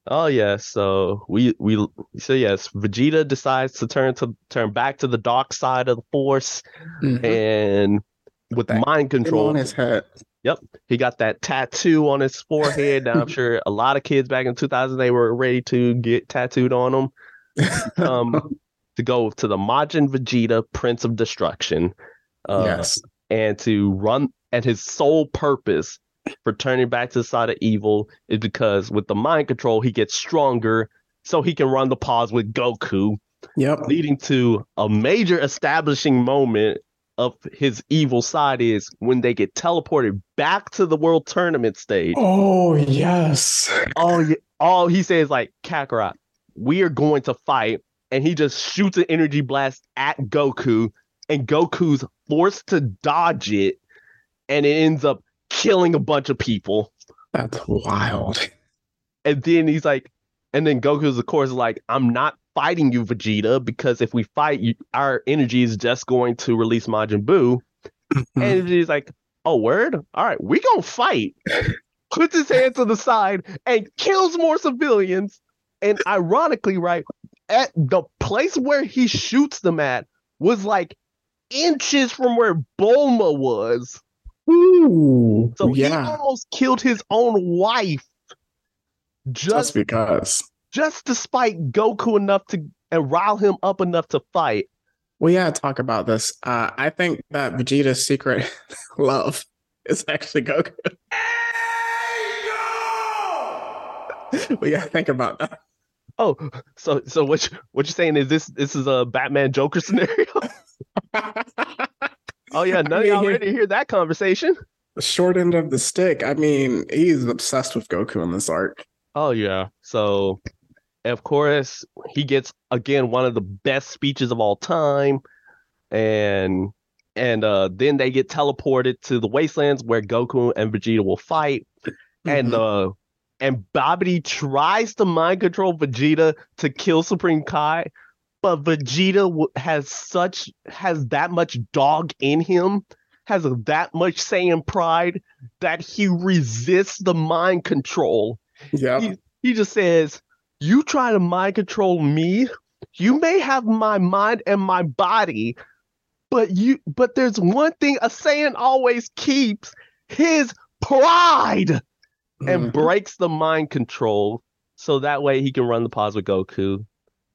Oh yeah, so we we so yes, Vegeta decides to turn to turn back to the dark side of the Force, mm-hmm. and with That mind control, on his head. Yep. He got that tattoo on his forehead. Now I'm sure a lot of kids back in 2000 they were ready to get tattooed on them. Um, to go to the Majin Vegeta, Prince of Destruction, uh, yes. and to run. And his sole purpose for turning back to the side of evil is because with the mind control he gets stronger, so he can run the pause with Goku. Yep. leading to a major establishing moment of his evil side is when they get teleported back to the world tournament stage. Oh yes. Oh, yeah, all he says like Kakarot, we are going to fight, and he just shoots an energy blast at Goku, and Goku's forced to dodge it, and it ends up killing a bunch of people. That's wild. And then he's like, and then Goku's of course like, I'm not fighting you, Vegeta, because if we fight, you, our energy is just going to release Majin Buu. Mm-hmm. And he's like, oh, word? All right, we gonna fight. Puts his hand to the side and kills more civilians. And ironically, right, at the place where he shoots them at was like inches from where Bulma was. Ooh. So he almost killed his own wife. Just Just because. Just to spite Goku enough to and rile him up enough to fight. We gotta talk about this. Uh, I think that Vegeta's secret love is actually Goku. we gotta think about that. Oh, so so what you, what you're saying is this this is a Batman Joker scenario? Oh yeah, none of y'all ready to hear that conversation. the short end of the stick. I mean, he's obsessed with Goku in this arc. Oh yeah. So of course he gets again one of the best speeches of all time. And and uh then they get teleported to the wastelands where Goku and Vegeta will fight. And Mhm. uh and Babidi tries to mind control Vegeta to kill Supreme Kai, but Vegeta has such has that much dog in him, has that much Saiyan pride that he resists the mind control. Yeah, he- He just says, "You try to mind control me, you may have my mind and my body, but you but there's one thing a Saiyan always keeps, his pride." and Mhm. breaks the mind control so that way he can run the pause with Goku.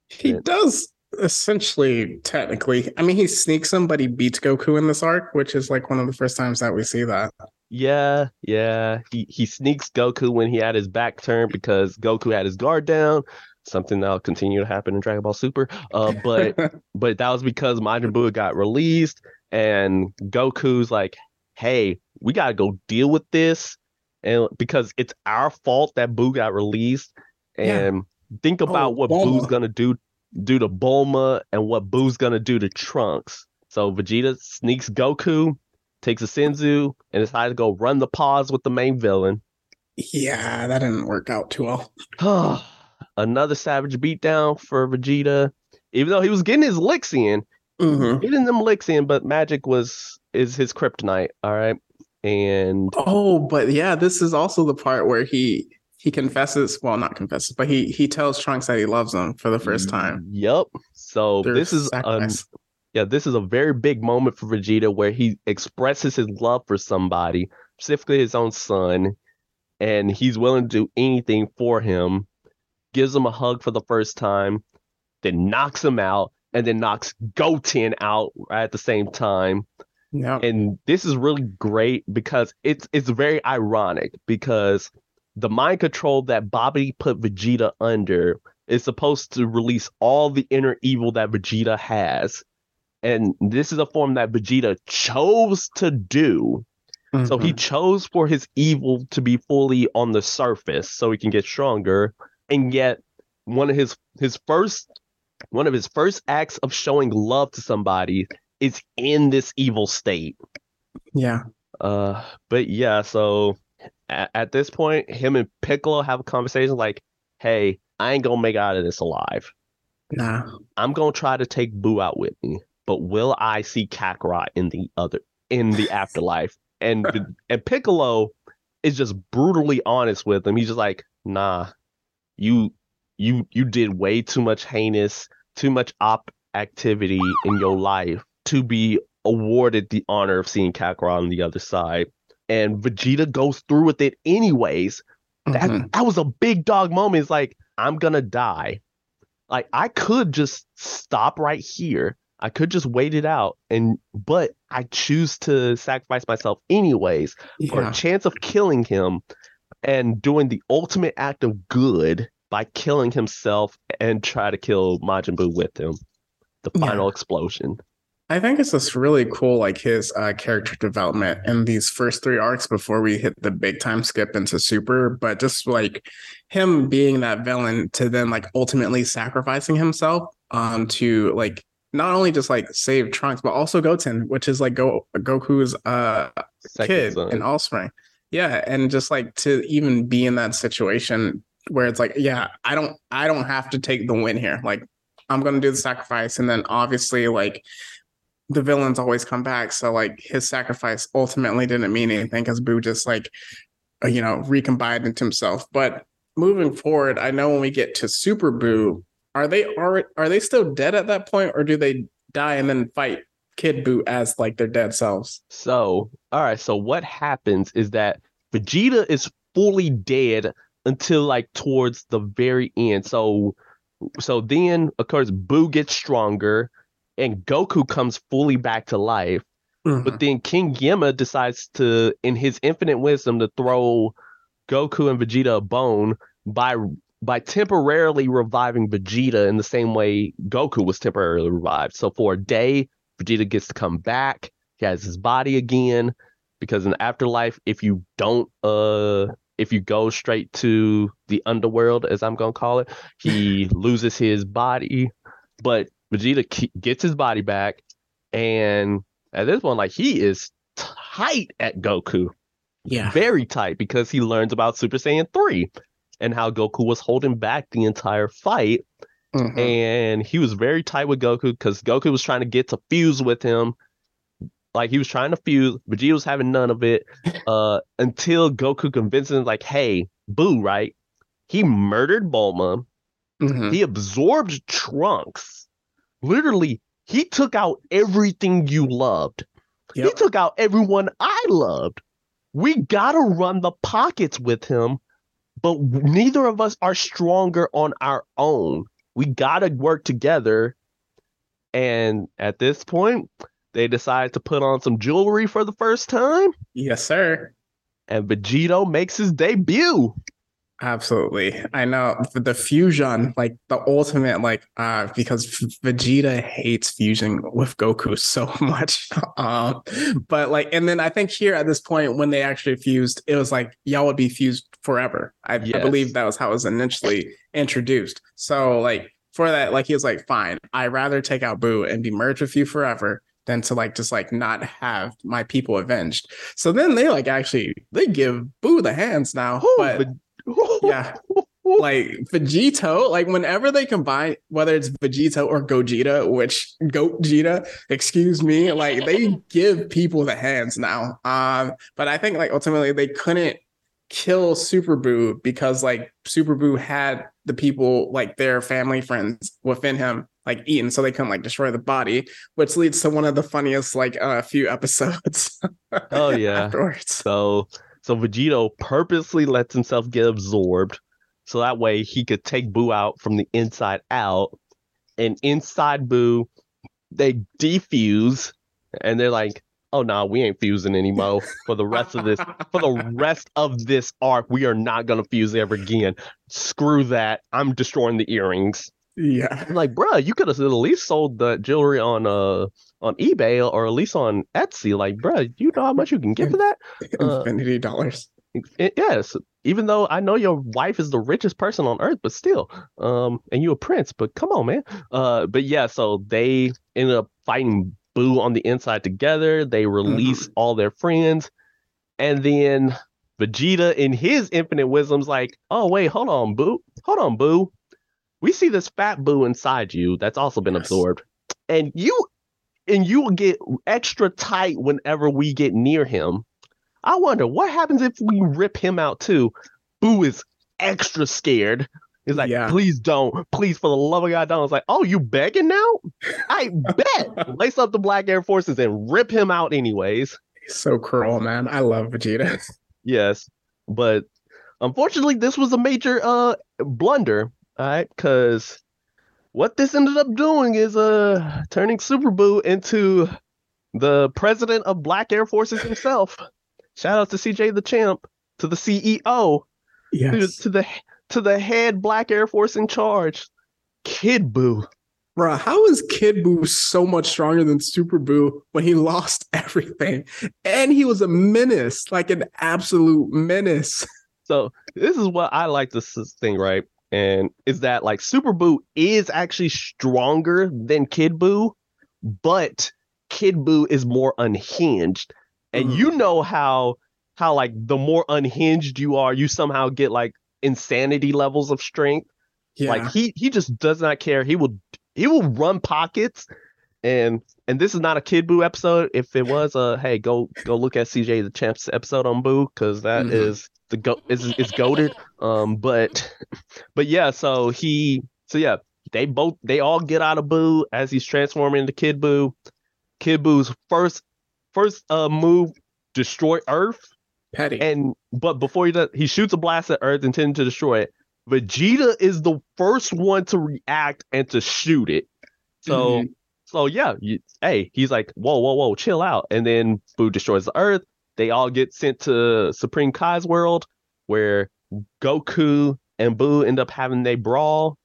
He does essentially, technically. I mean, he sneaks him, but he beats Goku in this arc, which is like one of the first times that we see that. Yeah, yeah. He he sneaks Goku when he had his back turned because Goku had his guard down. Something that'll continue to happen in Dragon Ball Super. Uh, but but that was because Majin Buu got released and Goku's like, hey, we gotta go deal with this, and because it's our fault that Boo got released, and yeah. think about oh, what Bulma. Boo's gonna do do to Bulma and what Boo's gonna do to Trunks. So Vegeta sneaks Goku, takes a Senzu, and decides to go run the pause with the main villain. Yeah, that didn't work out too well. Another savage beatdown for Vegeta. Even though he was getting his licks in, mm-hmm. getting them licks in, but magic was is his kryptonite. All right. And oh, but yeah, this is also the part where he he confesses well not confesses but he he tells trunks that he loves him for the first time yep so this is a, yeah this is a very big moment for vegeta where he expresses his love for somebody specifically his own son and he's willing to do anything for him gives him a hug for the first time then knocks him out and then knocks goten out at the same time yeah. And this is really great because it's it's very ironic because the mind control that Bobby put Vegeta under is supposed to release all the inner evil that Vegeta has. And this is a form that Vegeta chose to do. Mm-hmm. So he mm-hmm. chose for his evil to be fully on the surface so he can get stronger. And yet one of his his first one of his first acts of showing love to somebody is in this evil state. Yeah. Uh but yeah, so at, at this point, him and Piccolo have a conversation like, "Hey, I ain't gonna make out of this alive. Nah, I'm gonna try to take Boo out with me, but will I see Kakarot in the other in the afterlife?" And and Piccolo is just brutally honest with him. He's just like, "Nah, you you you did way too much heinous, too much op activity in your life to be awarded the honor of seeing Kakarot on the other side and Vegeta goes through with it anyways. That mm-hmm. that was a big dog moment. It's like I'm gonna die. Like I could just stop right here. I could just wait it out, and but I choose to sacrifice myself anyways yeah. for a chance of killing him and doing the ultimate act of good by killing himself and try to kill Majin Buu with him. The final yeah. explosion. I think it's just really cool, like his uh, character development in these first three arcs before we hit the big time skip into Super. But just like him being that villain to then like ultimately sacrificing himself um to like not only just like save Trunks, but also Goten, which is like Go Goku's uh Second kid son. and offspring. Yeah, and just like to even be in that situation where it's like, yeah, I don't I don't have to take the win here. Like I'm gonna do the sacrifice, and then obviously like the villains always come back. So like his sacrifice ultimately didn't mean anything because Boo just like uh, you know recombined into himself. But moving forward, I know when we get to Super Boo, are they are are they still dead at that point, or do they die and then fight Kid Boo as like their dead selves? So all right, so what happens is that Vegeta is fully dead until like towards the very end. So so then of course Boo gets stronger and Goku comes fully back to life. Mm-hmm. But then King Yemma decides to, in his infinite wisdom, to throw Goku and Vegeta a bone by by temporarily reviving Vegeta in the same way Goku was temporarily revived. So for a day, Vegeta gets to come back. He has his body again. Because in the afterlife, if you don't uh if you go straight to the underworld, as I'm gonna call it, he loses his body. But Vegeta gets his body back, and at this point, like he is tight at Goku. Yeah. Very tight because he learns about Super Saiyan 3 and how Goku was holding back the entire fight. Mm-hmm. And he was very tight with Goku because Goku was trying to get to fuse with him. Like he was trying to fuse, Vegeta was having none of it. Uh, until Goku convinces him, like, hey, Boo, right? He murdered Bulma. Mm-hmm. He absorbed Trunks literally he took out everything you loved. Yep. He took out everyone I loved. We gotta run the pockets with him, but neither of us are stronger on our own. We gotta work together. And at this point, they decide to put on some jewelry for the first time. Yes, sir. And Vegito makes his debut. Absolutely. I know the fusion, like the ultimate, like, uh, because Vegeta hates fusing with Goku so much. um, but like, and then I think here at this point, when they actually fused, it was like, y'all would be fused forever. I, yes. I believe that was how it was initially introduced. So, like, for that, like, he was like, fine, I'd rather take out Boo and be merged with you forever than to like just like not have my people avenged. So then they like actually they give Boo the hands now, Ooh, but yeah. like Vegito, like whenever they combine, whether it's Vegito or Gogeta, which Gogeta, excuse me, like they give people the hands now. Um, but I think like ultimately they couldn't kill Super Boo because like Super Boo had the people like their family friends within him like eaten, so they couldn't like destroy the body, which leads to one of the funniest like a uh, few episodes. oh yeah. Afterwards. So so Vegito purposely lets himself get absorbed so that way he could take Boo out from the inside out. And inside Boo, they defuse and they're like, oh no, nah, we ain't fusing anymore for the rest of this for the rest of this arc. We are not gonna fuse ever again. Screw that. I'm destroying the earrings. Yeah. I'm like, bruh, you could have at least sold the jewelry on uh on eBay or at least on Etsy. Like, bruh, you know how much you can get for that? Infinity uh, dollars. It, yes, even though I know your wife is the richest person on earth, but still, um, and you a prince, but come on, man. Uh, but yeah, so they ended up fighting Boo on the inside together. They release mm-hmm. all their friends, and then Vegeta, in his infinite wisdom's like, "Oh wait, hold on, Boo, hold on, Boo. We see this fat Boo inside you that's also been yes. absorbed, and you, and you will get extra tight whenever we get near him." I wonder what happens if we rip him out too. Boo is extra scared. He's like, yeah. please don't. Please, for the love of God, don't. It's like, oh, you begging now? I bet. Lace up the Black Air Forces and rip him out anyways. He's so cruel, man. I love Vegeta. yes. But unfortunately, this was a major uh blunder. All right, because what this ended up doing is uh turning Super Boo into the president of Black Air Forces himself. Shout out to CJ the Champ, to the CEO, yes. to, to the to the head Black Air Force in charge, Kid Boo. Bruh, how is Kid Boo so much stronger than Super Boo when he lost everything? And he was a menace, like an absolute menace. So this is what I like this thing, right? And is that like Super Boo is actually stronger than Kid Boo, but Kid Boo is more unhinged and mm-hmm. you know how how like the more unhinged you are, you somehow get like insanity levels of strength. Yeah. Like he he just does not care. He will he will run pockets and and this is not a kid boo episode. If it was, uh, hey, go go look at CJ the Champs episode on Boo because that mm-hmm. is the go is is goaded. Um, but but yeah, so he so yeah, they both they all get out of Boo as he's transforming into Kid Boo. Kid Boo's first first uh move destroy Earth. Petty. And but before he does, he shoots a blast at Earth intending to destroy it. Vegeta is the first one to react and to shoot it. So mm-hmm. so yeah, you, hey, he's like, whoa, whoa, whoa, chill out. And then Boo destroys the Earth. They all get sent to Supreme Kai's world, where Goku and Boo end up having a brawl,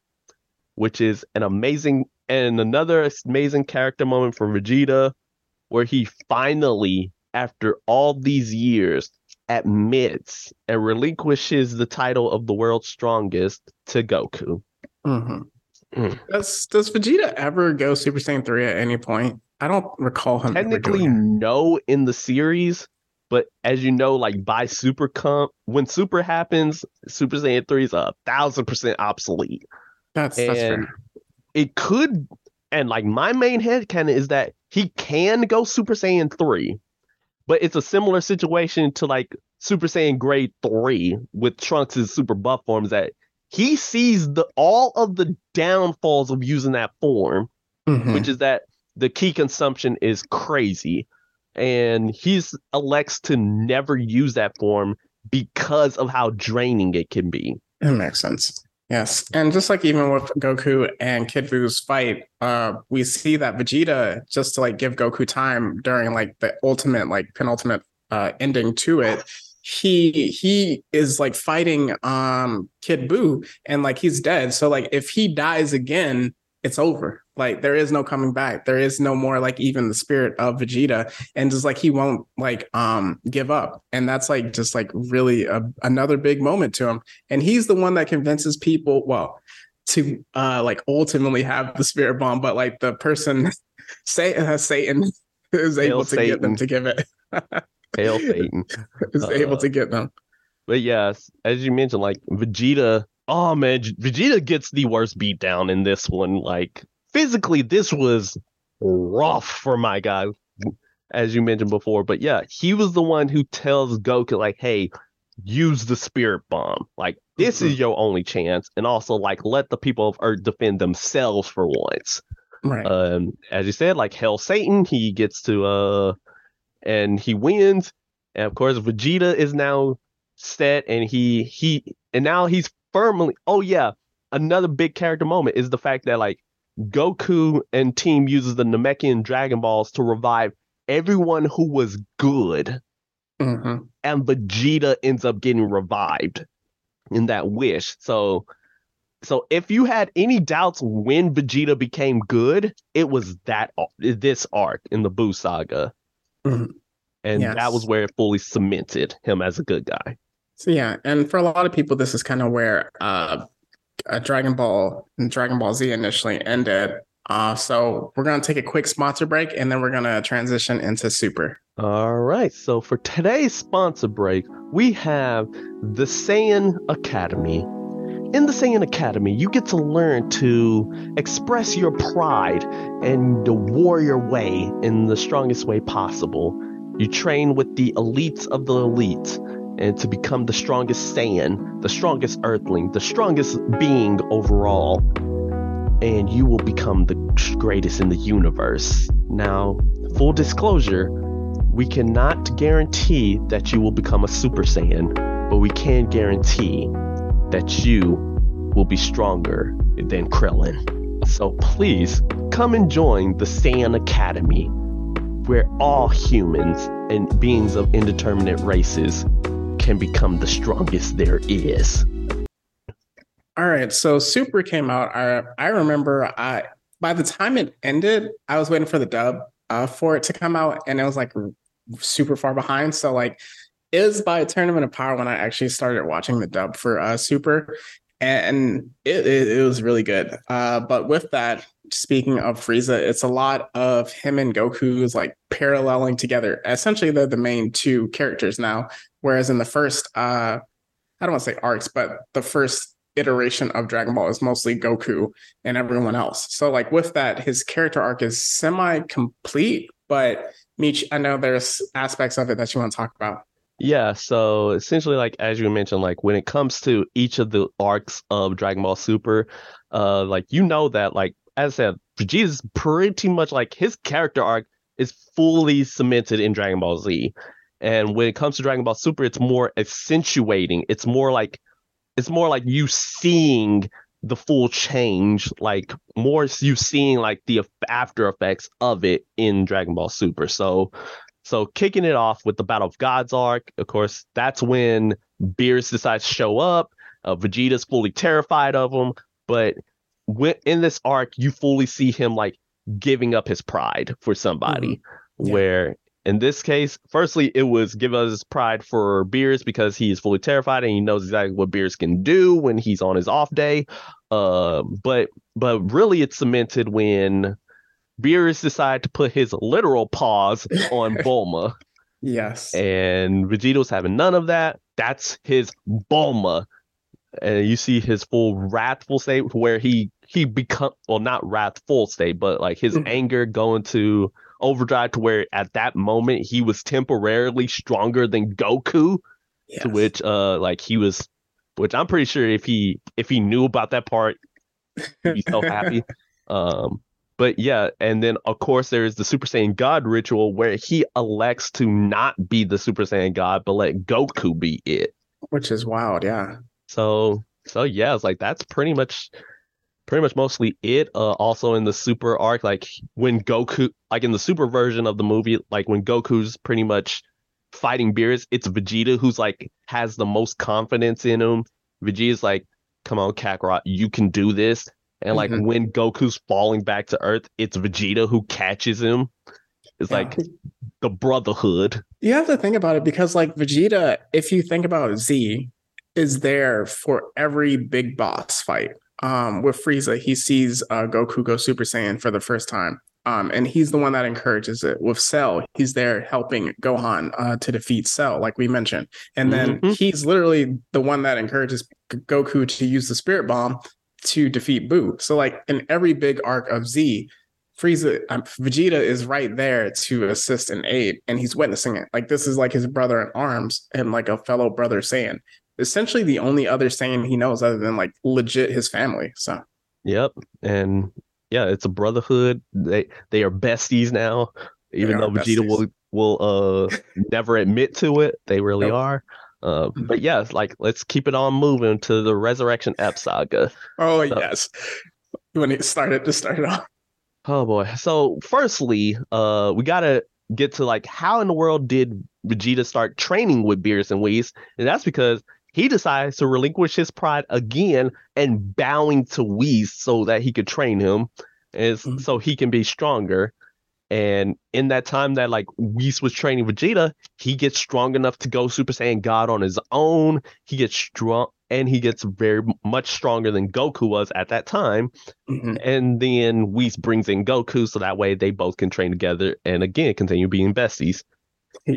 which is an amazing and another amazing character moment for Vegeta where he finally, after all these years, admits and relinquishes the title of the world's strongest to Goku. Mm-hmm. Mm. Does Does Vegeta ever go Super Saiyan three at any point? I don't recall him. Technically, no, in the series, but as you know, like by Super Comp, when Super happens, Super Saiyan three is a thousand percent obsolete. That's and that's fair. It could, and like my main head canon is that he can go Super Saiyan 3, but it's a similar situation to like Super Saiyan Grade 3 with Trunks' super buff forms that he sees the all of the downfalls of using that form, mm-hmm. which is that the ki consumption is crazy. And he elects to never use that form because of how draining it can be. It makes sense. Yes, and just like even with Goku and Kid Boo's fight, uh, we see that Vegeta just to like give Goku time during like the ultimate, like penultimate uh, ending to it, he he is like fighting um Kid Buu and like he's dead. So like if he dies again, it's over. Like there is no coming back. There is no more like even the spirit of Vegeta, and just like he won't like um give up. And that's like just like really a, another big moment to him. And he's the one that convinces people. Well, to uh like ultimately have the spirit bomb, but like the person say uh, Satan is Hail able to get them to give it. Hail Satan. is Uh, able to get them. But yes, as you mentioned, like Vegeta, oh man, Vegeta gets the worst beat down in this one. Like physically, this was rough for my guy, as you mentioned before. But yeah, he was the one who tells Goku, like, hey, use the spirit bomb. Like, this is your only chance. And also, like, let the people of Earth defend themselves for once. Right. Um, as you said, like Hell Satan, he gets to uh and he wins. And of course, Vegeta is now set and he he and now he's firmly oh yeah, another big character moment is the fact that like Goku and team uses the Namekian Dragon Balls to revive everyone who was good, Mhm. and Vegeta ends up getting revived in that wish. So so if you had any doubts when Vegeta became good, it was that this arc in the Buu saga. Mhm. And that was where it fully cemented him as a good guy. So yeah, and for a lot of people, this is kind of where uh, uh Dragon Ball and Dragon Ball Z initially ended. Uh, so we're gonna take a quick sponsor break, and then we're gonna transition into Super. All right. So for today's sponsor break, we have the Saiyan Academy. In the Saiyan Academy, you get to learn to express your pride and the warrior way in the strongest way possible. You train with the elites of the elites and to become the strongest Saiyan, the strongest Earthling, the strongest being overall. And you will become the greatest in the universe. Now, full disclosure, we cannot guarantee that you will become a Super Saiyan, but we can guarantee that you will be stronger than Krillin. So please come and join the Saiyan Academy, where all humans and beings of indeterminate races can become the strongest there is. All right, so Super came out. I I remember I by the time it ended, I was waiting for the dub uh, for it to come out, and it was like super far behind. So like, was by Tournament of Power when I actually started watching the dub for uh, Super, and it, it it was really good. Uh, but with that, speaking of Frieza, it's a lot of him and Goku's like paralleling together. Essentially, they're the main two characters now. Whereas in the first, uh, I don't want to say arcs, but the first iteration of Dragon Ball is mostly Goku and everyone else. So like with that, his character arc is semi complete. But Meech, I know there's aspects of it that you want to talk about. Yeah, so essentially, like as you mentioned, like when it comes to each of the arcs of Dragon Ball Super, uh, like you know that, like as I said, Vegeta's pretty much like his character arc is fully cemented in Dragon Ball Z, and when it comes to Dragon Ball Super, it's more accentuating. It's more like, it's more like you seeing the full change, like more you seeing like the after effects of it in Dragon Ball Super. So. So kicking it off with the Battle of Gods arc, of course, that's when Beerus decides to show up. Uh, Vegeta's fully terrified of him, but in this arc, you fully see him like giving up his pride for somebody. Yeah. Where in this case, firstly, it was give us his pride for Beerus because he is fully terrified and he knows exactly what Beerus can do when he's on his off day. Uh, but but really, it's cemented when Beerus decided to put his literal paws on Bulma, Yes. and Vegeta was having none of that. That's his Bulma, and you see his full wrathful state where he he become well not wrathful state, but like his Mhm. anger going to overdrive to where at that moment he was temporarily stronger than Goku, yes. to which uh like he was, which I'm pretty sure if he if he knew about that part, he'd be so happy. Um, but yeah, and then of course there is the Super Saiyan God ritual where he elects to not be the Super Saiyan God, but let Goku be it. Which is wild, yeah. So so yeah, it's like that's pretty much pretty much mostly it. Uh also in the super arc, like when Goku like in the super version of the movie, like when Goku's pretty much fighting Beerus, it's Vegeta who's like has the most confidence in him. Vegeta's like, "Come on, Kakarot, you can do this." And like Mhm. when Goku's falling back to Earth, it's Vegeta who catches him. It's Yeah. like the brotherhood. You have to think about it because, like, Vegeta, if you think about Z, is there for every big boss fight. Um, with Frieza, he sees uh, Goku go Super Saiyan for the first time. Um, and he's the one that encourages it. With Cell, he's there helping Gohan uh, to defeat Cell, like we mentioned. And then Mhm. he's literally the one that encourages Goku to use the Spirit Bomb to defeat Buu. So, like, in every big arc of Z, Frieza, um, Vegeta is right there to assist and aid, and he's witnessing it. Like this is like his brother in arms and like a fellow brother Saiyan. Essentially, the only other Saiyan he knows other than like legit his family. So Yep. And yeah, it's a brotherhood. They they are besties now. Even though Vegeta besties. will will uh never admit to it, they really Nope. are. Uh, but yeah, it's like let's keep it on moving to the Resurrection F saga. oh So- yes, when it started to start it off. Oh boy. So firstly, uh we gotta get to like how in the world did Vegeta start training with Beerus and Whis? And that's because he decides to relinquish his pride again and bowing to Whis so that he could train him and Mhm. so he can be stronger. And in that time that like Whis was training Vegeta, he gets strong enough to go Super Saiyan God on his own. He gets strong and he gets very much stronger than Goku was at that time. Mhm. And then Whis brings in Goku so that way they both can train together and again continue being besties.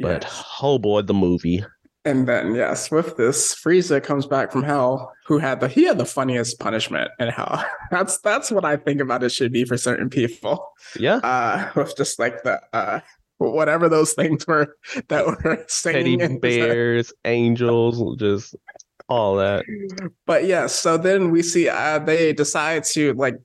But oh boy, the movie. And then yes, with this, Frieza comes back from hell, who had the he had the funniest punishment in hell. That's that's what I think about it should be for certain people. Yeah. Uh with just like the uh whatever those things were that were Teddy singing in his- bears, angels, just all that. But yeah, so then we see uh they decide to like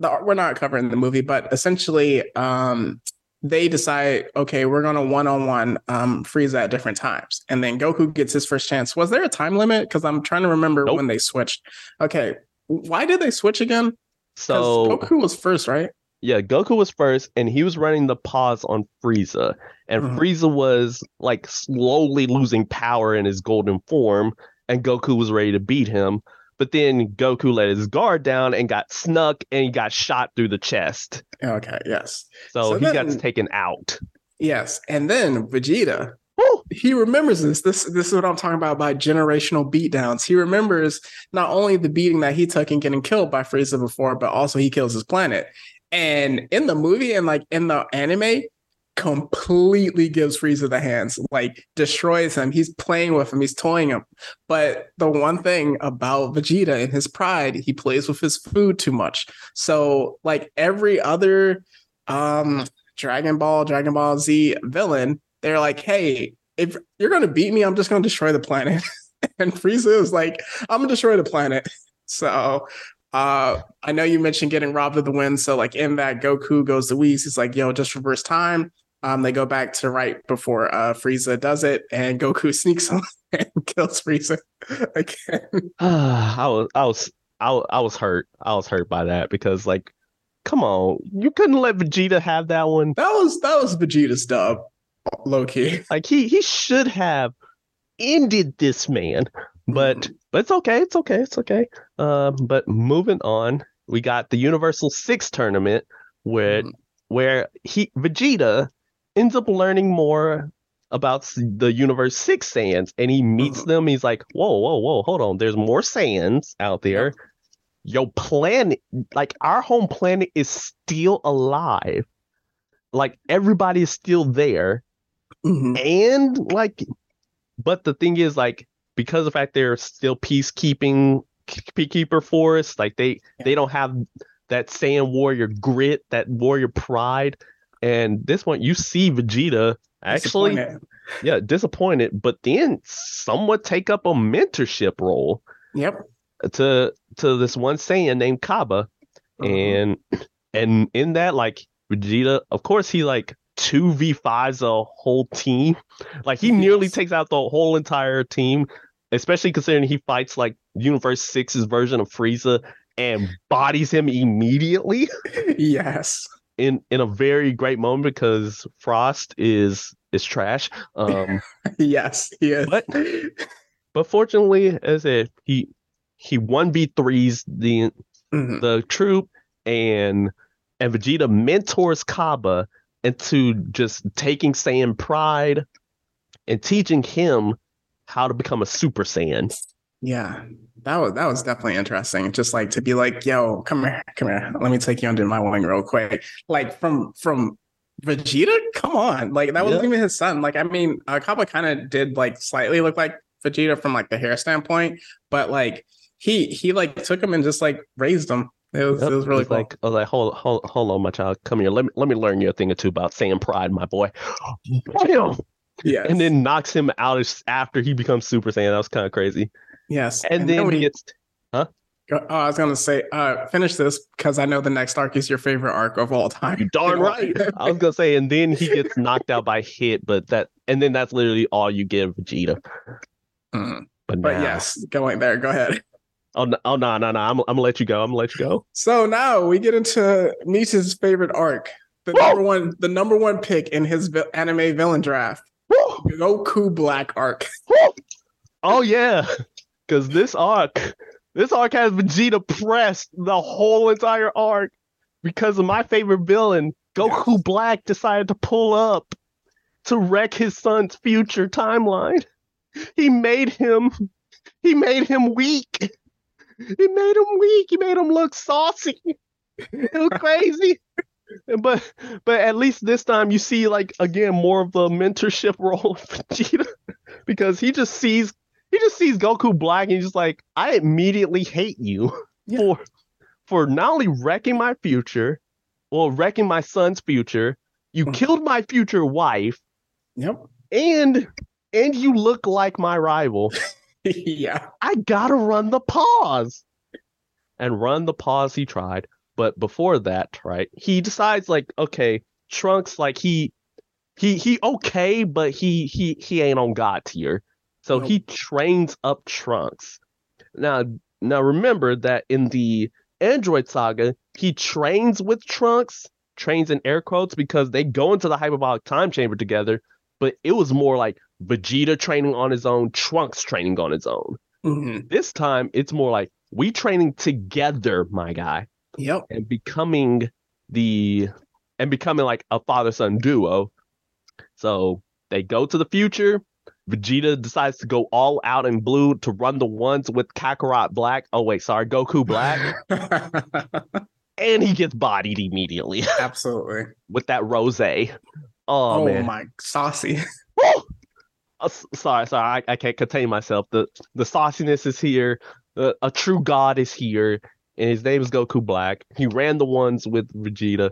the, we're not covering the movie, but essentially um they decide, okay, we're gonna one-on-one um Frieza at different times. And then Goku gets his first chance. Was there a time limit? Because I'm trying to remember Nope. when they switched. Okay. Why did they switch again? So Goku was first, right? yeah, Goku was first and he was running the pause on Frieza. And Mhm. Frieza was like slowly losing power in his golden form, and Goku was ready to beat him. But then Goku let his guard down and got snuck and he got shot through the chest. Okay, yes. So, So he got taken out. Yes. And then Vegeta, Woo! he remembers this. This this is what I'm talking about by generational beatdowns. He remembers not only the beating that he took and getting killed by Frieza before, but also he kills his planet. And in the movie and like in the anime, completely gives Frieza the hands, like destroys him. He's playing with him, he's toying him. But the one thing about Vegeta and his pride, he plays with his food too much. So like every other um Dragon Ball, Dragon Ball Z villain, they're like, hey, if you're gonna beat me, I'm just gonna destroy the planet. and Frieza is like, I'm gonna destroy the planet. So uh I know you mentioned getting robbed of the win. So like in that Goku goes to Whis, he's like, yo, just reverse time. Um, they go back to right before uh Frieza does it, and Goku sneaks on and kills Frieza again. I was I was I, I was hurt. I was hurt by that because like come on, you couldn't let Vegeta have that one. That was that was Vegeta's dub, low key. Like he he should have ended this man. But but it's okay, it's okay, it's okay. Um but moving on, we got the Universal 6 tournament where Mhm. where he Vegeta ends up learning more about the universe 6 Saiyans and he meets Mhm. them. He's like, "Whoa, whoa, whoa, hold on. There's more Saiyans out there." Your planet, like our home planet, is still alive. Like everybody is still there, Mhm. and like, but the thing is, like, because of the fact they're still peacekeeping, peacekeeper force, like they they don't have that Saiyan warrior grit, that warrior pride, and this one you see Vegeta actually, Disappointed. yeah, disappointed, but then somewhat take up a mentorship role Yep. to to this one Saiyan named Cabba, Mhm. and and in that like Vegeta, of course he like two v fives a whole team, like he nearly takes out the whole entire team, especially considering he fights like Universe 6's version of Frieza and bodies him immediately yes. In in a very great moment because Frost is is trash. Um, yes, he is. But but fortunately, as I said, he he one v threes the Mhm. the troop and and Vegeta mentors Cabba into just taking Saiyan pride and teaching him how to become a Super Saiyan. Yeah, that was that was definitely interesting. Just like to be like, "Yo, come here, come here. Let me take you under my wing real quick." Like from from Vegeta, come on, like that wasn't Yeah. even his son. Like I mean, Cabba kind of did like slightly look like Vegeta from like the hair standpoint, but like he he like took him and just like raised him. It was Yep, it was really cool. like I was like, hold hold hold on, my child, come here. Let me let me learn you a thing or two about Saiyan pride, my boy. Yes, And then knocks him out after he becomes Super Saiyan. That was kind of crazy. Yes, And, then, we he gets Go- Oh, I was gonna say, uh, finish this because I know the next arc is your favorite arc of all time. You darn right. I was gonna say, and then he gets knocked out by Hit, but that, and then that's literally all you get of Vegeta. Mhm. But, But now- yes, going there. Go ahead. oh no, oh no, no, no, I'm, I'm gonna let you go. I'm gonna let you go. So now we get into Misha's favorite arc, the Whoa! number one, the number one pick in his vi- anime villain draft, Woo! Goku Black arc. Oh yeah, because this arc, this arc has Vegeta pressed the whole entire arc because of my favorite villain, Goku Black, decided to pull up to wreck his son's future timeline. He made him, he made him weak. He made him weak. He made him look saucy. It was crazy. But but at least this time you see like again more of the mentorship role of Vegeta because he just sees he just sees Goku Black and he's just like I immediately hate you Yeah. for for not only wrecking my future, well wrecking my son's future, you Mhm. killed my future wife Yep. and and you look like my rival. yeah. I gotta run the pause. And run the pause he tried. But before that, right, he decides like, okay, Trunks, like he he he okay, but he he he ain't on God tier. So Nope. he trains up Trunks. Now now remember that in the Android saga, he trains with Trunks, trains in air quotes because they go into the hyperbolic time chamber together, but it was more like Vegeta training on his own, Trunks training on his own. Mhm. This time it's more like we training together, my guy, Yep. and becoming the and becoming like a father son duo. So they go to the future. Vegeta decides to go all out in blue to run the ones with Kakarot Black. Oh wait, sorry, Goku Black, and he gets bodied immediately Absolutely. with that rose. Oh, Oh, man, my saucy. Uh, sorry, sorry, I, I can't contain myself. The the sauciness is here. Uh, a true god is here, and his name is Goku Black. He ran the ones with Vegeta.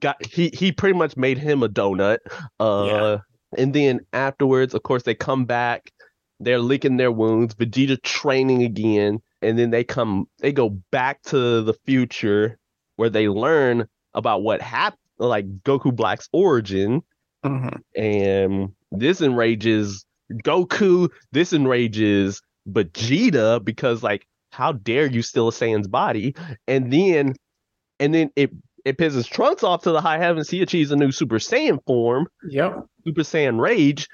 Got he he pretty much made him a donut. Uh, Yeah. And then afterwards, of course, they come back. They're licking their wounds. Vegeta training again, and then they come. They go back to the future where they learn about what happened, like Goku Black's origin Mhm. and this enrages Goku. This enrages Vegeta because, like, how dare you steal a Saiyan's body? And then, and then it it pisses Trunks off to the high heavens. He achieves a new Super Saiyan form, Yep. Super Saiyan Rage,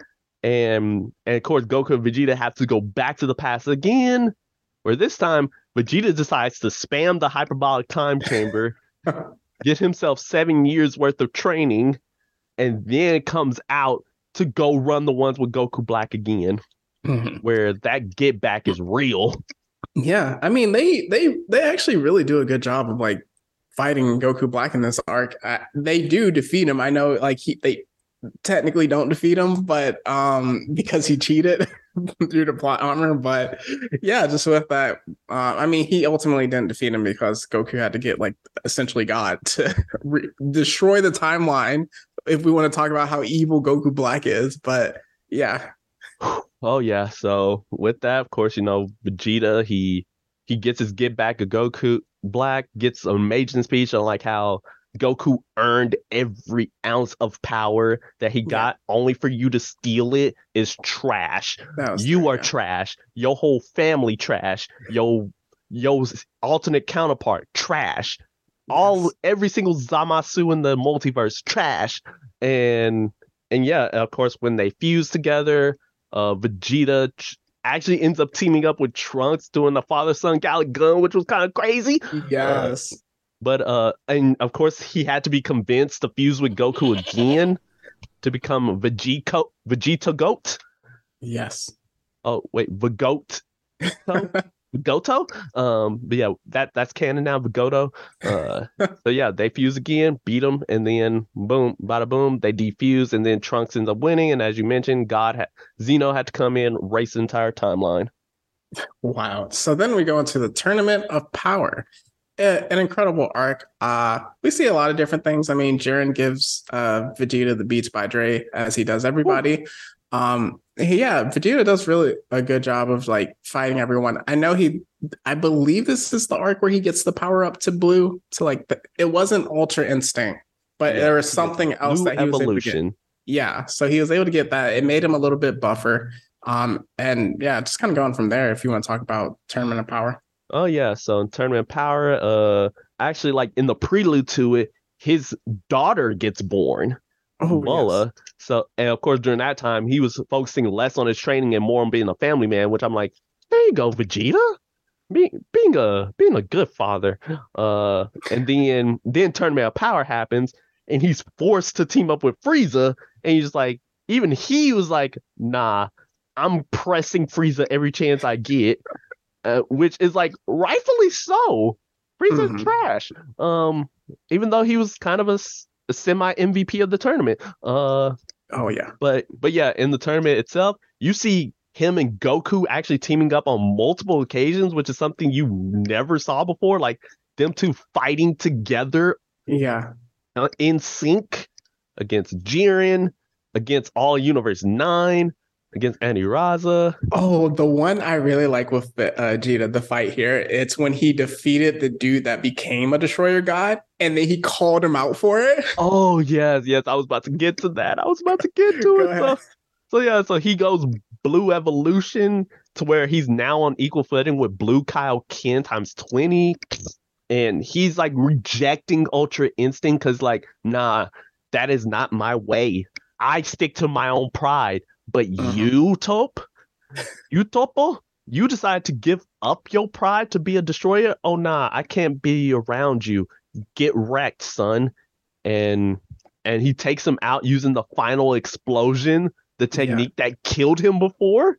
and and of course Goku and Vegeta have to go back to the past again. Where this time Vegeta decides to spam the hyperbolic time chamber, get himself seven years worth of training, and then comes out to go run the ones with Goku Black again, Mhm. where that get back is real. Yeah, I mean they they they actually really do a good job of like fighting Goku Black in this arc. Uh, they do defeat him. I know like he they technically don't defeat him, but um because he cheated through the plot armor. But yeah, just with that, uh, I mean he ultimately didn't defeat him because Goku had to get like essentially God to re- destroy the timeline. If we want to talk about how evil Goku Black is, but yeah, Oh yeah, so with that, of course, you know, Vegeta, he he gets his get back of Goku Black, gets an amazing speech on like how Goku earned every ounce of power that he Yeah. got only for you to steal it is trash. You are yeah. trash. Your whole family trash. Your your alternate counterpart trash. All Yes. every single Zamasu in the multiverse trash. And and yeah, of course, when they fuse together, uh, Vegeta ch- actually ends up teaming up with Trunks doing the father son Galick Gun, which was kind of crazy. Yes. But uh, and of course, he had to be convinced to fuse with Goku again to become Vegito Vegeta Goat. yes. Oh wait, Vagoat. Goto. Um, but yeah, that that's canon now. Vigoto. Uh, so yeah, they fuse again, beat them, and then boom, bada boom, they defuse, and then Trunks ends up winning. And as you mentioned, God had Zeno had to come in, race the entire timeline. Wow. So then we go into the Tournament of Power. A- An incredible arc. Uh, we see a lot of different things. I mean, Jiren gives uh, Vegeta the Beats by Dre, as he does everybody. Um, yeah, Vegeta does really a good job of like fighting everyone. I know he, I believe this is the arc where he gets the power up to Blue. To like, the, it wasn't Ultra Instinct, but Yeah, there was something else Blue that he was able to get. evolution. Yeah, so he was able to get that. It made him a little bit buffer. Um, and yeah, just kind of going from there. If you want to talk about Tournament of Power. Oh yeah, so in Tournament of Power, uh, actually, like in the prelude to it, his daughter gets born. Oh, Mola. So, and of course, during that time, he was focusing less on his training and more on being a family man. Which I'm like, there you go, Vegeta, being being a being a good father. Uh, and then then Tournament of Power happens, and he's forced to team up with Frieza, and he's like, even he was like, nah, I'm pressing Frieza every chance I get, uh, which is like rightfully so. Frieza's Mhm. trash. Um, even though he was kind of a, a semi MVP of the tournament. Uh, Oh yeah. but but yeah, in the tournament itself, you see him and Goku actually teaming up on multiple occasions, which is something you never saw before. Like them two fighting together Yeah. in sync against Jiren, against all Universe Nine, against Anilaza. Oh, the one I really like with the uh the fight here, it's when he defeated the dude that became a destroyer god and then he called him out for it. Oh yes, yes. I was about to get to that. I was about to get to it. So, so yeah, so he goes blue evolution to where he's now on equal footing with blue Kaio-ken times 20. And he's like rejecting Ultra Instinct because, like, nah, that is not my way. I stick to my own pride. But Mhm. you, Top, you Toppo, you decide to give up your pride to be a destroyer. Oh nah, I can't be around you. Get wrecked, son. And and he takes him out using the final explosion, the technique that killed him before.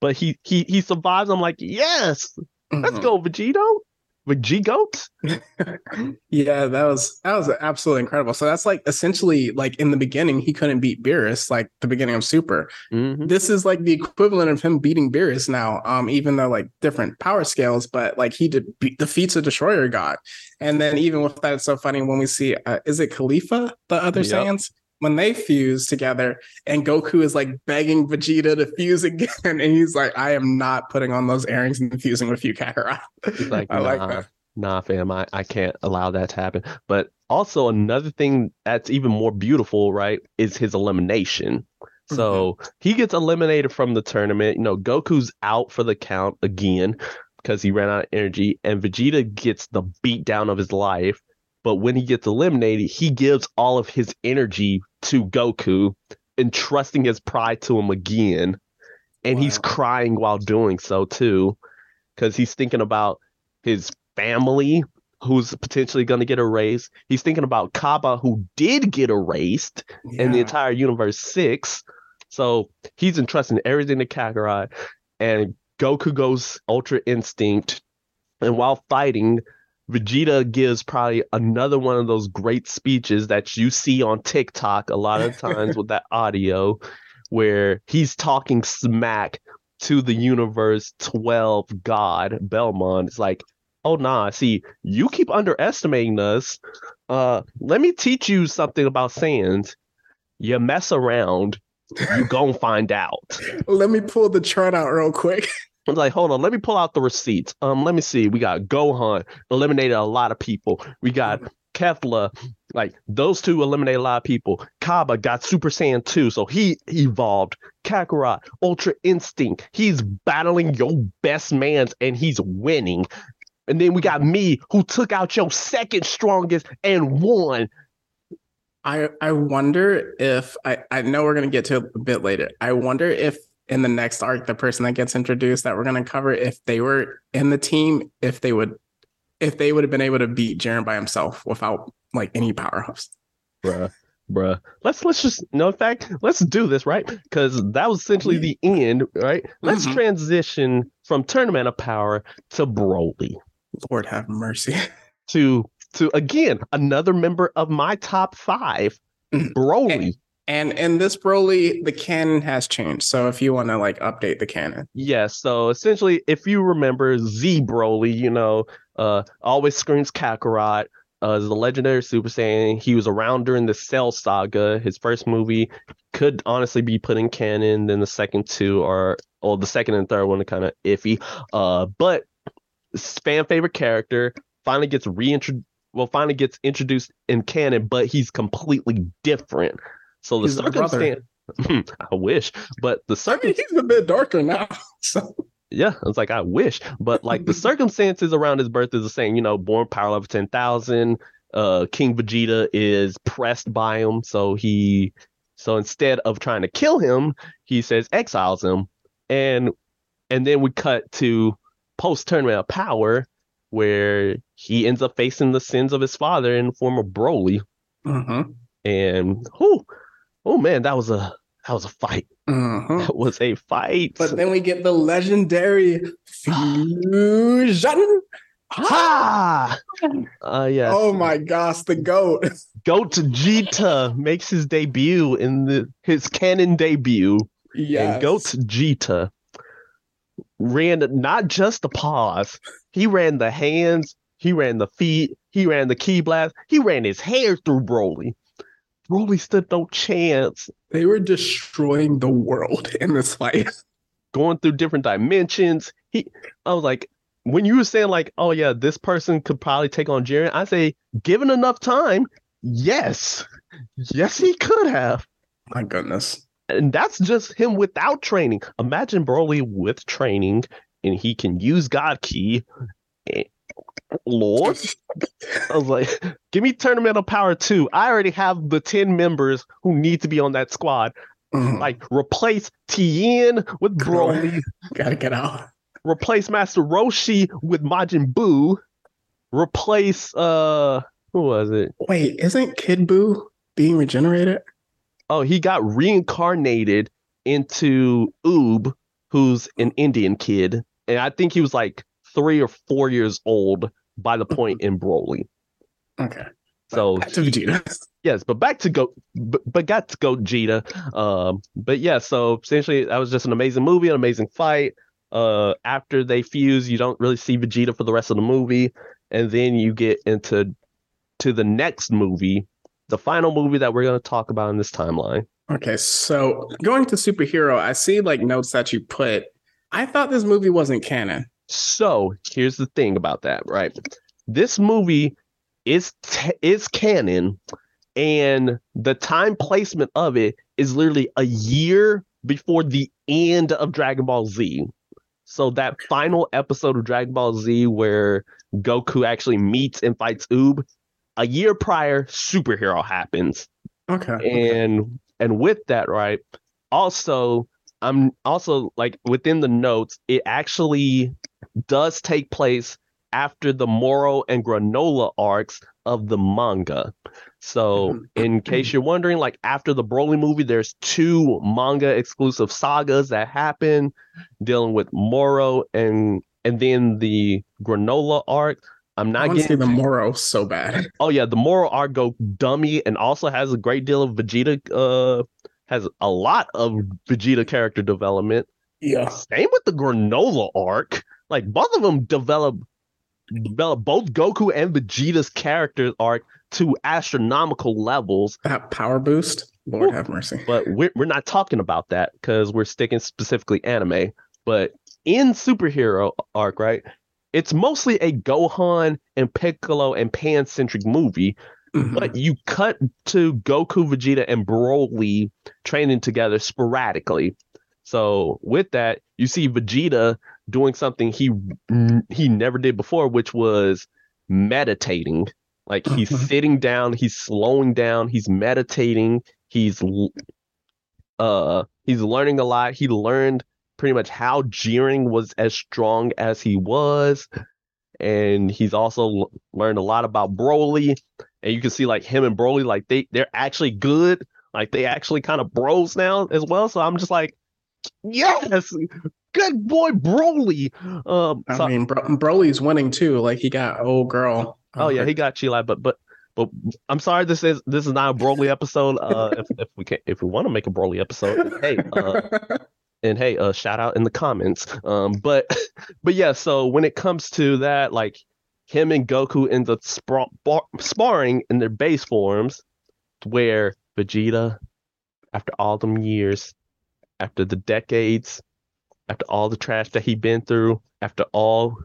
But he he he survives. I'm like, yes, let's Mhm. go, Vegito. Vegigoat. Yeah, that was that was absolutely incredible. So that's like essentially like in the beginning he couldn't beat Beerus, like the beginning of Super. Mhm. This is like the equivalent of him beating Beerus now, um, even though like different power scales, but like he de- be- defeats a destroyer god. And then even with that, it's so funny when we see uh, is it Caulifla, the other Yep. Saiyans? When they fuse together and Goku is like begging Vegeta to fuse again, and he's like, I am not putting on those earrings and fusing with you, Kakarot. He's like, I nah, like that. nah, fam, I, I can't allow that to happen. But also another thing that's even more beautiful, right, is his elimination. Mm-hmm. So he gets eliminated from the tournament. You know, Goku's out for the count again because he ran out of energy, and Vegeta gets the beat down of his life. But when he gets eliminated, he gives all of his energy to Goku, entrusting his pride to him again. And he's crying while doing so too, because he's thinking about his family who's potentially going to get erased. He's thinking about Cabba who did get erased in the entire universe six. So he's entrusting everything to Kakarot, and Goku goes Ultra Instinct. And while fighting, Vegeta gives probably another one of those great speeches that you see on TikTok a lot of times with that audio, where he's talking smack to the universe 12 god Belmod. It's like, oh nah, see, you keep underestimating us. Uh, let me teach you something about Saiyans. You mess around, you gon' find out. Let me pull the chart out real quick. I was like, hold on, let me pull out the receipts. Um, let me see. We got Gohan eliminated a lot of people. We got Kefla, like those two eliminated a lot of people. Cabba got Super Saiyan 2, so he evolved. Kakarot, Ultra Instinct, he's battling your best mans and he's winning. And then we got me who took out your second strongest and won. I I wonder if I I know we're gonna get to it a bit later. I wonder if in the next arc, the person that gets introduced that we're gonna cover, if they were in the team, if they would if they would have been able to beat Jiren by himself without like any power ups. Bruh. Bruh. Let's let's just no in fact, let's do this, right? Because that was essentially the end, right? Let's Mhm. transition from Tournament of Power to Broly. Lord have mercy. To to again another member of my top five, Mhm. Broly. And in this Broly, the canon has changed. So if you want to like update the canon, Yes, so essentially, if you remember Z Broly, you know, uh, always screams Kakarot, uh, is the legendary Super Saiyan. He was around during the Cell Saga. His first movie could honestly be put in canon. Then the second two are, or the second and third one are kind of iffy. Uh, but fan favorite character finally gets reintroduced. Well, finally gets introduced in canon, but he's completely different. So the circumstance. I wish, but the I mean, he's a bit darker now. So yeah, I was like, I wish, but like the circumstances around his birth is the same. You know, born power level ten thousand. Uh, King Vegeta is pressed by him, so he, so instead of trying to kill him, he says exiles him, and and then we cut to post tournament of power, where he ends up facing the sins of his father in the form of Broly, Mhm. and oh, oh man, that was a that was a fight. Mhm. That was a fight. But then we get the legendary fusion. Ha! Uh, yes. Oh my gosh, the goat. Goat Jita makes his debut in the his canon debut. Yes. And Goat Jita ran not just the paws, he ran the hands, he ran the feet, he ran the key blast, he ran his hair through Broly. Broly stood no chance They were destroying the world in this fight. going through different dimensions. He I was like, when you were saying like, oh yeah, this person could probably take on Jiren, I say, given enough time, yes. Yes, he could have. My goodness. And that's just him without training. Imagine Broly with training and he can use God Ki. Lord. I was like, give me Tournament of Power 2. I already have the 10 members who need to be on that squad. Mhm. Like, replace Tien with Broly. Gotta get out. replace Master Roshi with Majin Buu, replace uh who was it? Wait, isn't Kid Buu being regenerated? Oh, he got reincarnated into Oob, who's an Indian kid, and I think he was like three or four years old by the point in Broly. Okay. So Back to Vegeta. yes, but back to go, but, but got to go Jita. Um, but yeah, so essentially that was just an amazing movie, an amazing fight. Uh, after they fuse, you don't really see Vegeta for the rest of the movie, and then you get into to the next movie, the final movie that we're going to talk about in this timeline. Okay, so going to superhero, I see like notes that you put. I thought this movie wasn't canon. So here's the thing about that, right? This movie is t- is canon, and the time placement of it is literally a year before the end of Dragon Ball Z. So that final episode of Dragon Ball Z where Goku actually meets and fights Oob, a year prior, superhero happens Okay. and and with that right also i'm also like within the notes it actually does take place after the moro and Granolah arcs of the manga so Mhm. in case you're wondering like after the broly movie there's two manga exclusive sagas that happen dealing with moro and and then the Granolah arc i'm not want to see getting the Moro so bad. Oh yeah, the Moro arc go dummy and also has a great deal of Vegeta uh has a lot of Vegeta character development. Yeah. Same with the Granolah arc. Like both of them develop develop both Goku and Vegeta's character arc to astronomical levels, That power boost. Lord Ooh. have mercy. but we're we're not talking about that because we're sticking specifically anime. But in superhero arc, right? It's mostly a Gohan and Piccolo and Pan centric movie, Mhm. but you cut to Goku, Vegeta, and Broly training together sporadically. So with that, you see Vegeta doing something he he never did before, which was meditating. Like he's Mhm. sitting down, he's slowing down, he's meditating, he's uh he's learning a lot. He learned pretty much how Jiren was as strong as he was. And he's also learned a lot about Broly. And you can see like him and Broly, like they they're actually good. Like they actually kind of bros now as well. So I'm just like, yes, good boy Broly. Um I so- mean, Bro- Broly's winning too. Like he got old girl. Oh yeah, he got Cheelai, but but but I'm sorry this is this is not a Broly episode. Uh, if if we can if we want to make a Broly episode, hey, uh, and hey, uh, shout out in the comments. Um, but but yeah, so when it comes to that, like him and Goku in the spar- sparring in their base forms, where Vegeta, after all them years, after the decades, after all the trash that he'd been through, after all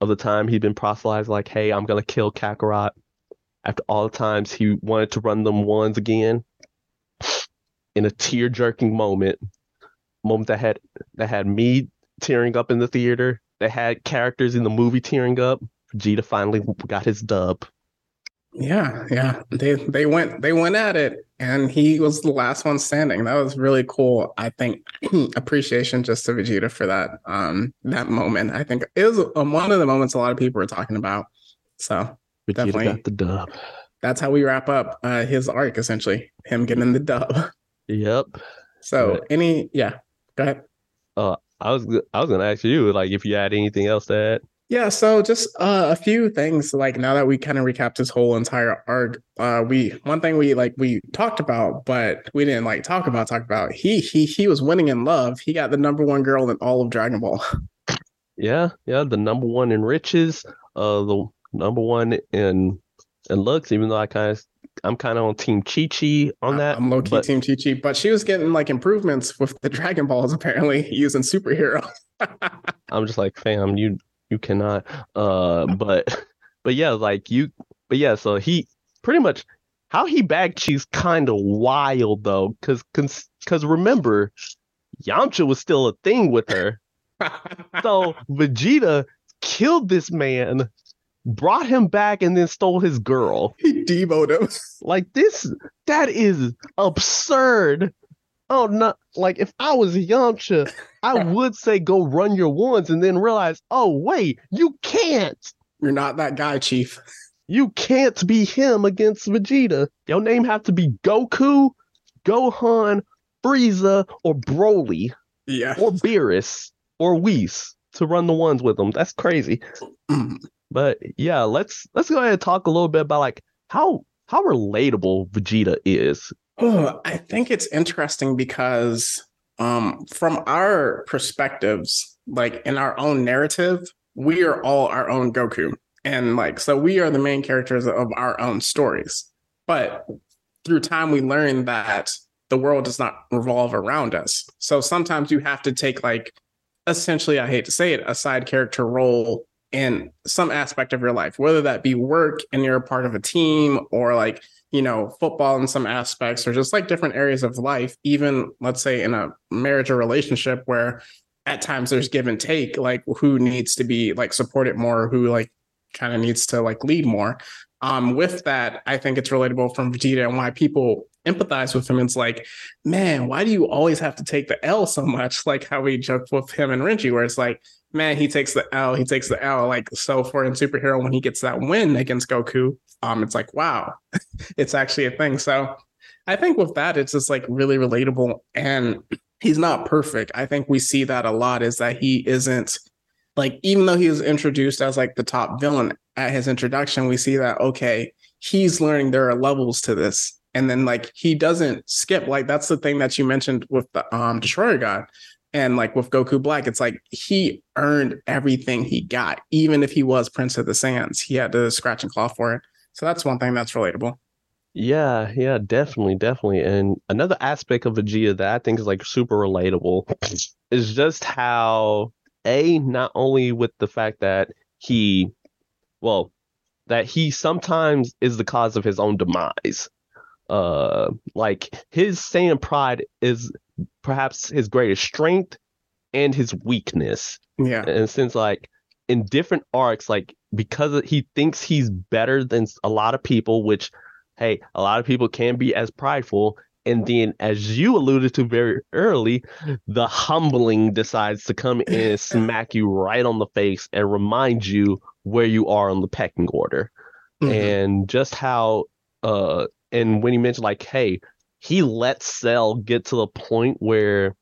of the time he'd been proselytized, like, hey, I'm gonna kill Kakarot. After all the times he wanted to run them ones again, in a tear jerking moment, moment that had that had me tearing up in the theater, that had characters in the movie tearing up. Vegeta finally got his dub. Yeah, yeah. They they went they went at it and he was the last one standing. That was really cool. I think appreciation just to Vegeta for that um that moment. I think it was um, one of the moments a lot of people were talking about. So Vegeta Definitely. got the dub. that's how we wrap up uh his arc essentially, him getting the dub. Yep. So Right. any yeah, go ahead. I was I was gonna ask you like if you had anything else to add. Yeah, so just uh, a few things like now that we kind of recapped this whole entire arc, uh we one thing we like we talked about, but we didn't like talk about talk about. He he he was winning in love. He got the number one girl in all of Dragon Ball. Yeah, yeah, the number one in riches, uh, the number one in in looks. Even though I kind of, I'm kind of on Team Chi Chi on that. I'm low key but team Chi Chi, but she was getting like improvements with the Dragon Balls apparently using superhero. I'm just like, fam, you you cannot. Uh, but but yeah, like you, but yeah. So he pretty much how he bagged Chi's kind of wild though, because because remember, Yamcha was still a thing with her. So Vegeta killed this man, brought him back, and then stole his girl. he demoed him. Like this, that is absurd. Oh no! Like if I was Yamcha, I would say go run your ones, and then realize, oh wait, you can't. You're not that guy, Chief. You can't be him against Vegeta. Your name have to be Goku, Gohan, Frieza, or Broly, Yeah. or Beerus, or Whis to run the ones with them. That's crazy. But yeah, let's let's go ahead and talk a little bit about like how how relatable Vegeta is. Oh, I think it's interesting because um from our perspectives, like in our own narrative, we are all our own Goku. And like so we are the main characters of our own stories. But through time we learn that the world does not revolve around us. So sometimes you have to take like essentially, I hate to say it, a side character role in some aspect of your life, whether that be work and you're a part of a team or like you know, football in some aspects or just like different areas of life, even let's say in a marriage or relationship where at times there's give and take, like who needs to be like supported more, who like kind of needs to like lead more. Um, with that, I think it's relatable from Vegeta and why people empathize with him. It's like, man, why do you always have to take the L so much? Like how we joke with him and Renji, where it's like, man, he takes the L, he takes the L. Like so for in superhero, when he gets that win against Goku, um, it's like, wow, it's actually a thing. So I think with that, it's just like really relatable. And he's not perfect. I think we see that a lot is that he isn't like, even though he was introduced as like the top villain at his introduction, we see that, okay, he's learning there are levels to this. And then like he doesn't skip. Like that's the thing that you mentioned with the um Destroyer God. And like with Goku Black, it's like he earned everything he got, even if he was Prince of the Saiyans. He had to scratch and claw for it. So that's one thing that's relatable. Yeah, yeah, definitely, definitely. And another aspect of Vegeta that I think is like super relatable is just how A, not only with the fact that he, well, that he sometimes is the cause of his own demise. Uh, like his Saiyan pride is perhaps his greatest strength and his weakness. Yeah. And since like in different arcs, like because he thinks he's better than a lot of people, which, hey, a lot of people can be as prideful. And then, as you alluded to very early, the humbling decides to come in and smack you right on the face and remind you where you are on the pecking order. Mm-hmm. And just how, uh, and when he mentioned, like, hey, he let Cell get to the point where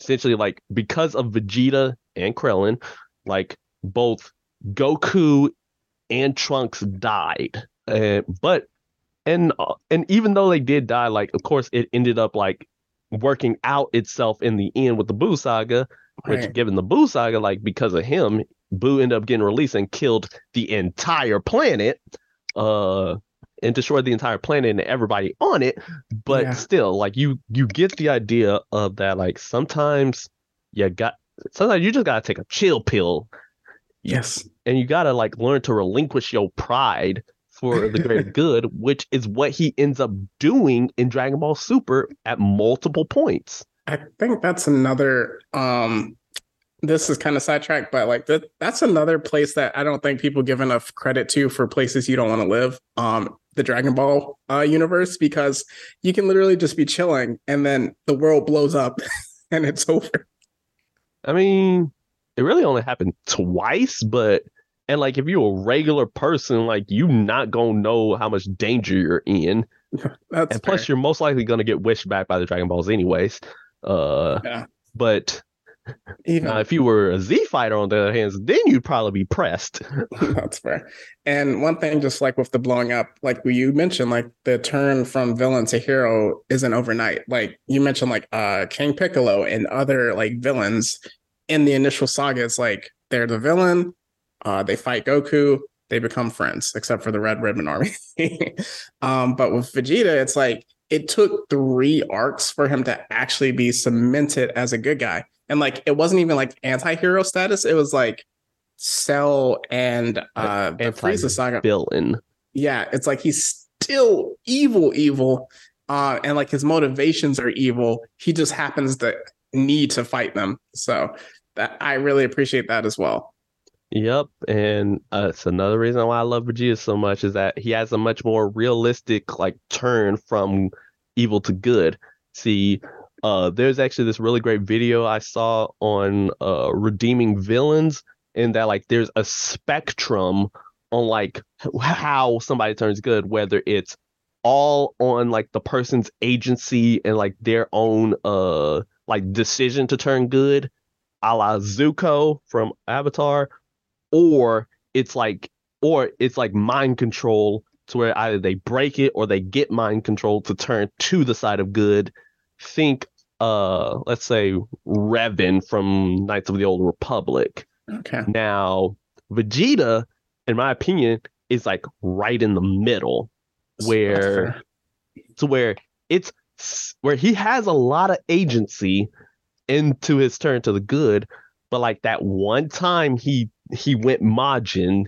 essentially, like, because of Vegeta and Krillin, like, both Goku and Trunks died. Uh, but and uh, and even though they did die, like of course it ended up like working out itself in the end with the Buu saga, which right. given the Buu saga, like because of him, Buu ended up getting released and killed the entire planet, uh, and destroyed the entire planet and everybody on it. But yeah. still, like you you get the idea of that. Like sometimes you got sometimes you just gotta take a chill pill. Yes, and you gotta like learn to relinquish your pride for the greater good, which is what he ends up doing in Dragon Ball Super at multiple points. I think that's another um this is kind of sidetracked, but like that that's another place that I don't think people give enough credit to for places you don't want to live. Um the Dragon Ball uh universe because you can literally just be chilling and then the world blows up and it's over. I mean, it really only happened twice, but and like if you're a regular person, like you not gonna know how much danger you're in. That's and plus fair. you're most likely gonna get wished back by the Dragon Balls anyways. Uh yeah. but even if you were a Z fighter on the other hand, then you'd probably be pressed. That's fair. And one thing, just like with the blowing up, like you mentioned, like the turn from villain to hero isn't overnight. Like you mentioned, like uh King Piccolo and other like villains in the initial saga, it's like they're the villain, uh, they fight Goku. They become friends, except for the Red Ribbon Army. um, but with Vegeta, it's like it took three arcs for him to actually be cemented as a good guy. And like it wasn't even like anti-hero status. It was like Cell and uh the Frieza saga. Villain. Yeah, it's like he's still evil, evil. Uh, and like his motivations are evil. He just happens to need to fight them. So that I really appreciate that as well. Yep, and uh, it's another reason why I love Vegeta so much is that he has a much more realistic like turn from evil to good. See, uh, there's actually this really great video I saw on uh, redeeming villains, and that like there's a spectrum on like how somebody turns good, whether it's all on like the person's agency and like their own uh like decision to turn good, a la Zuko from Avatar, or it's like or it's like mind control to where either they break it or they get mind control to turn to the side of good. Think uh let's say Revan from Knights of the Old Republic. Okay. Now Vegeta, in my opinion, is like right in the middle where to where it's where he has a lot of agency into his turn to the good, but like that one time he he went Majin.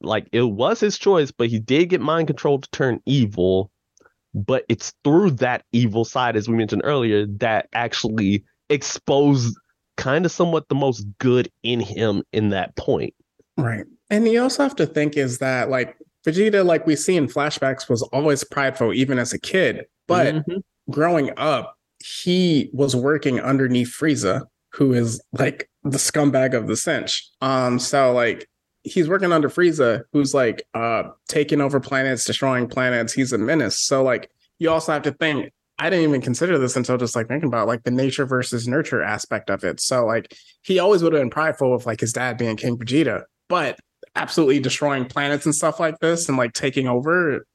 Like it was his choice, but he did get mind control to turn evil. But it's through that evil side, as we mentioned earlier, that actually exposed kind of somewhat the most good in him in that point. Right. And you also have to think is that like Vegeta, like we see in flashbacks, was always prideful even as a kid. But mm-hmm. growing up, he was working underneath Frieza, who is like the scumbag of the cinch. Um, so like he's working under Frieza, who's like uh taking over planets, destroying planets. He's a menace. So like you also have to think. I didn't even consider this until just like thinking about like the nature versus nurture aspect of it. So like he always would have been prideful of like his dad being King Vegeta, but absolutely destroying planets and stuff like this and like taking over.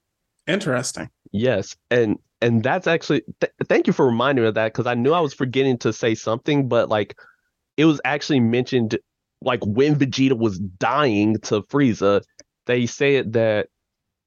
Interesting. Yes, and and that's actually th- thank you for reminding me of that because I knew I was forgetting to say something, but like it was actually mentioned like when Vegeta was dying to Frieza, they said that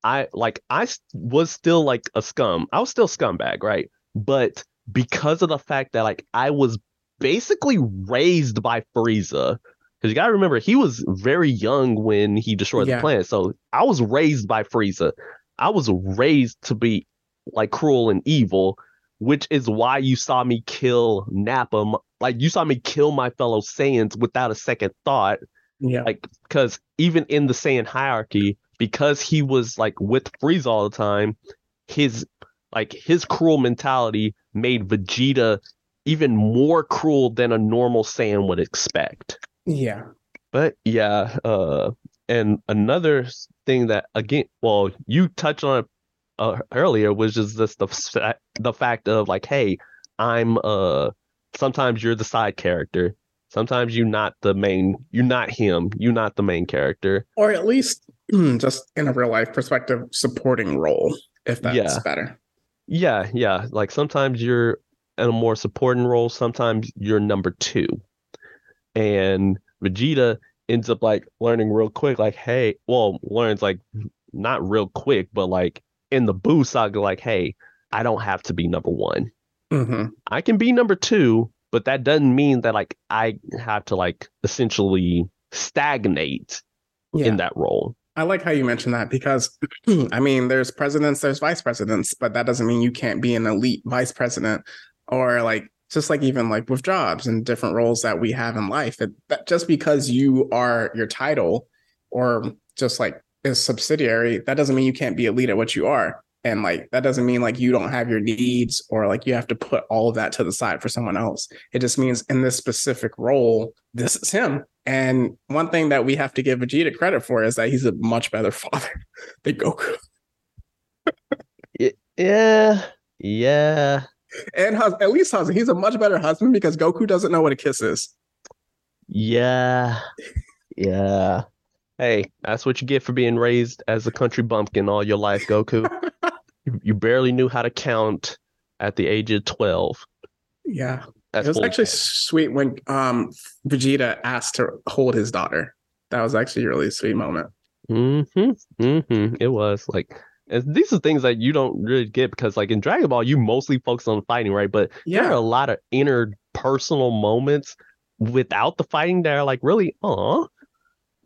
I like I was still like a scum. I was still scumbag, right? But because of the fact that like I was basically raised by Frieza, because you gotta remember he was very young when he destroyed yeah. the planet. So I was raised by Frieza. I was raised to be like cruel and evil which is why you saw me kill Nappa. Like you saw me kill my fellow Saiyans without a second thought Yeah. Like, because even in the Saiyan hierarchy, because he was like with Frieza all the time, his like his cruel mentality made Vegeta even more cruel than a normal Saiyan would expect. Yeah. But yeah, uh, and another thing that again, well, you touched on it uh, earlier was just this the the fact of like, hey, I'm uh, sometimes you're the side character, sometimes you're not the main, you're not him, you're not the main character. Or at least just in a real life perspective, supporting role, if that's Yeah. better. Yeah, yeah, like sometimes you're in a more supporting role, sometimes you're number two, and Vegeta ends up like learning real quick, like, hey, well, learns like not real quick, but like in the Buu saga, like, hey, I don't have to be number one. hmm I can be number two, but that doesn't mean that like I have to like essentially stagnate Yeah. in that role. I like how you mentioned that because, I mean, there's presidents, there's vice presidents, but that doesn't mean you can't be an elite vice president or like just like even like with jobs and different roles that we have in life. It, that just because you are your title or just like is subsidiary, that doesn't mean you can't be elite at what you are. And like that doesn't mean like you don't have your needs or like you have to put all of that to the side for someone else. It just means in this specific role, this is him. And one thing that we have to give Vegeta credit for is that he's a much better father than Goku. Yeah, yeah. And hus- at least husband, he's a much better husband because Goku doesn't know what a kiss is. Yeah. Yeah. Hey, that's what you get for being raised as a country bumpkin all your life, Goku. You, you barely knew how to count at the age of 12. Yeah. That's it was actually sweet when um Vegeta asked to hold his daughter. That was actually a really sweet moment. Mm-hmm. Mm-hmm. It was like and these are things that you don't really get because like in Dragon Ball, you mostly focus on fighting, right? But there are a lot of interpersonal moments without the fighting that are like really, aw.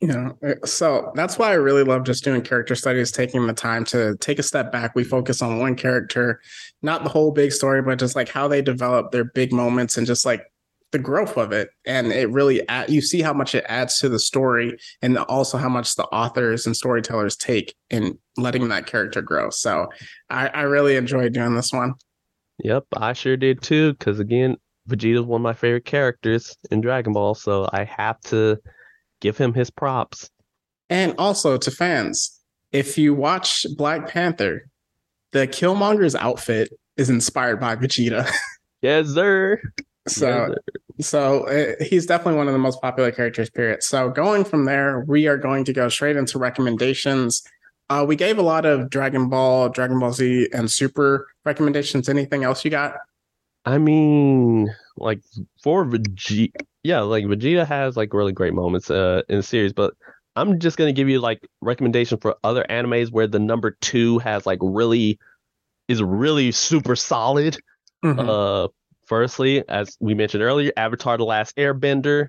You know, uh, so that's why I really love just doing character studies, taking the time to take a step back. We focus on one character, not the whole big story, but just like how they develop their big moments and just like the growth of it. And it really, add, you see how much it adds to the story and also how much the authors and storytellers take in letting that character grow. So I, I really enjoyed doing this one. Yep, I sure did too. Because again, Vegeta's one of my favorite characters in Dragon Ball, so I have to give him his props. And also to fans, if you watch Black Panther, the Killmonger's outfit is inspired by Vegeta. Yes, sir. So, Yes, so uh, he's definitely one of the most popular characters. Period. So, going from there, we are going to go straight into recommendations. Uh, we gave a lot of Dragon Ball, Dragon Ball Z, and Super recommendations. Anything else you got? I mean, like for Vegeta, yeah, like Vegeta has like really great moments uh in the series, but I'm just gonna give you like recommendation for other animes where the number two has like really is really super solid. Mhm. Uh, firstly, as we mentioned earlier, Avatar: The Last Airbender.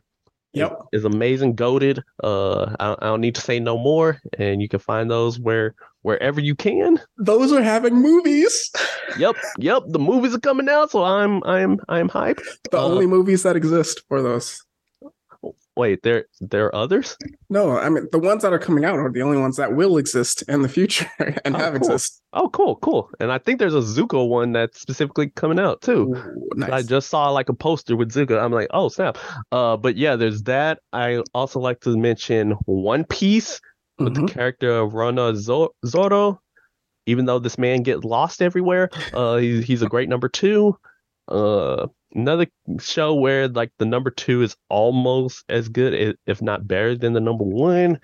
Yep. is amazing, goaded. Uh, I, I don't need to say no more, and you can find those where wherever you can. Those are having movies. Yep, yep. The movies are coming out, so I'm I'm I'm hyped. The Uh, only movies that exist for those. Wait, there there are others? No, I mean the ones that are coming out are the only ones that will exist in the future and Oh, have cool. exist. Oh, cool, cool. And I think there's a Zuko one that's specifically coming out too. Ooh, I just saw like a poster with Zuko. I'm like, oh snap. Uh, but yeah, there's that. I also like to mention One Piece with Mhm. the character of Rona Zo- Zoro. Even though this man gets lost everywhere, uh, he's he's a great number two. Uh, another show where like the number two is almost as good, if not better than the number one.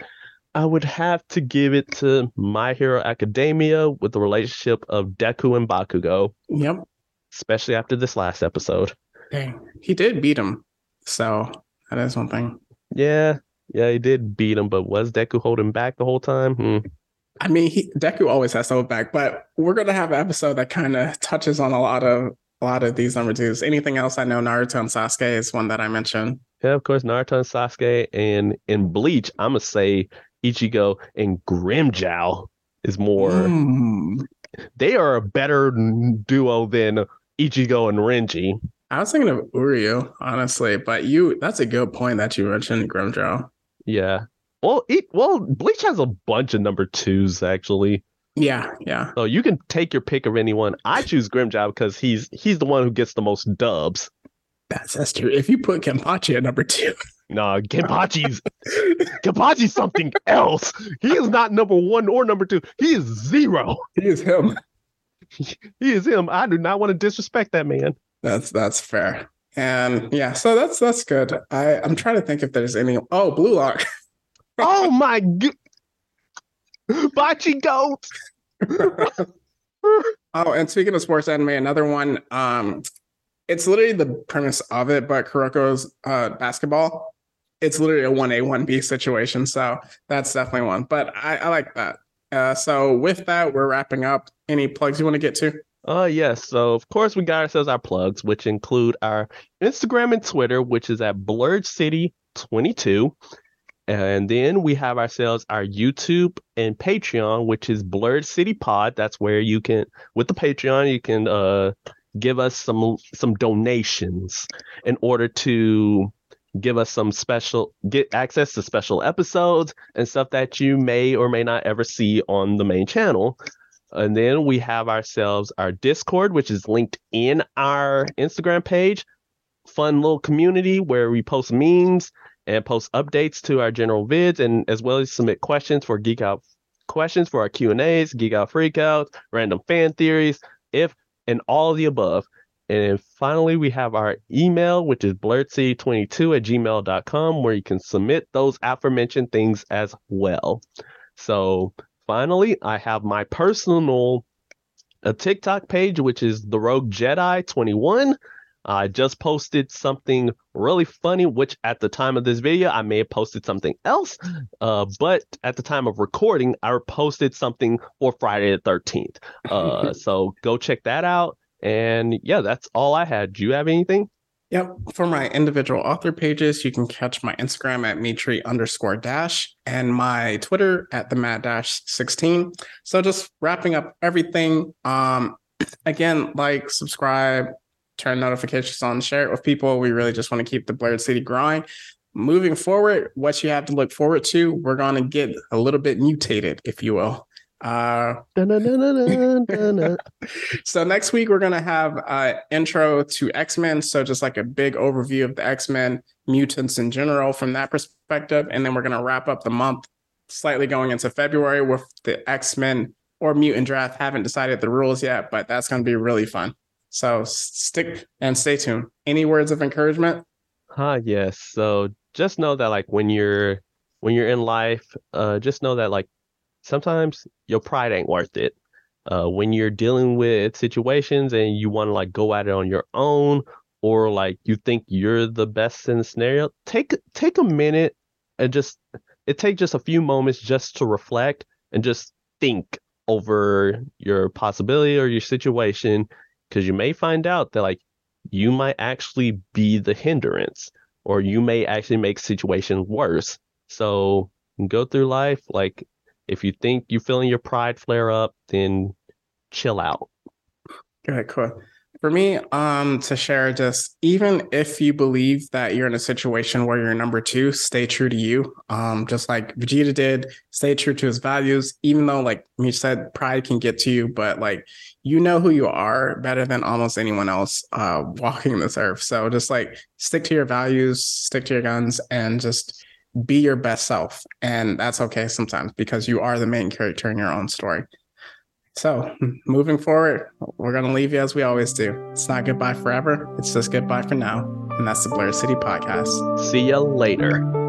I would have to give it to My Hero Academia with the relationship of Deku and Bakugo, Yep. especially after this last episode. Dang. He did beat him. So that is one thing. Yeah, yeah, he did beat him, but was Deku holding back the whole time? Hmm. I mean, he, Deku always has to hold back, but we're gonna have an episode that kind of touches on a lot of a lot of these number twos. Anything else? I know Naruto and Sasuke is one that I mentioned. Yeah, of course, Naruto and Sasuke, and in Bleach, I'm gonna say Ichigo and Grimmjow is more. Mm. They are a better duo than Ichigo and Renji. I was thinking of Uryu, honestly, but you that's a good point that you mentioned Grimmjow. Yeah. Well, it, well, Bleach has a bunch of number twos actually. Yeah, yeah. So you can take your pick of anyone. I choose Grimmjow because he's he's the one who gets the most dubs. That's that's true. If you put Kenpachi at number two, No, Kenpachi's Kenpachi's something else. He is not number one or number two. He is zero. he is him. He is him. I do not want to disrespect that man. That's that's fair. And yeah, so that's that's good. I I'm trying to think if there's any. Oh, Blue Lock. Oh my god. Bachi goat. Oh, and speaking of sports anime, another one. Um, it's literally the premise of it, but Kuroko's uh basketball. It's literally a one A one B situation, so that's definitely one. But I, I like that. Uh, so with that, we're wrapping up. Any plugs you want to get to? Uh yes, so of course we got ourselves our plugs, which include our Instagram and Twitter, which is at Blurred City 22. And then we have ourselves our YouTube and Patreon, which is Blurred City Pod. That's where you can, with the Patreon, you can uh give us some some donations in order to give us some special get access to special episodes and stuff that you may or may not ever see on the main channel. And then we have ourselves our Discord, which is linked in our Instagram page. Fun little community where we post memes and post updates to our general vids, and as well as submit questions for Geek Out questions for our Q and A's, Geek Out Freakouts, random fan theories, if and all the above. And then finally, we have our email, which is blurredcity22 at gmail.com, where you can submit those aforementioned things as well. So finally, I have my personal a TikTok page, which is the Rogue Jedi 21. I just posted something really funny, which at the time of this video, I may have posted something else. Uh, but at the time of recording, I posted something for Friday the 13th. Uh, so go check that out. And yeah, that's all I had. Do you have anything? Yep. For my individual author pages, you can catch my Instagram at Mitri underscore dash and my Twitter at the Mad Dash 16. So just wrapping up everything. Um, again, like, subscribe, turn notifications on, share it with people. We really just want to keep the Blurred City growing. Moving forward, what you have to look forward to, we're going to get a little bit mutated, if you will. Uh, so next week we're gonna have uh intro to X-Men. So just like a big overview of the X-Men mutants in general from that perspective. And then we're gonna wrap up the month slightly going into February with the X-Men or mutant draft. Haven't decided the rules yet, but that's gonna be really fun. So stick and stay tuned. Any words of encouragement? Ah, yes. So just know that like when you're when you're in life, uh, just know that like sometimes your pride ain't worth it. Uh, when you're dealing with situations and you want to like go at it on your own, or like you think you're the best in the scenario, take take a minute and just it take just a few moments just to reflect and just think over your possibility or your situation, because you may find out that like you might actually be the hindrance or you may actually make situation worse. So go through life like if you think you're feeling your pride flare up, then chill out. Good, cool. For me, um, to share just even if you believe that you're in a situation where you're number two, stay true to you. Um, just like Vegeta did, stay true to his values, even though like you said, pride can get to you, but like you know who you are better than almost anyone else uh walking this earth. So just like stick to your values, stick to your guns, and just be your best self. And that's okay sometimes because you are the main character in your own story. So, moving forward, we're going to leave you as we always do. It's not goodbye forever, it's just goodbye for now. And that's the Blurred City Podcast. See ya later.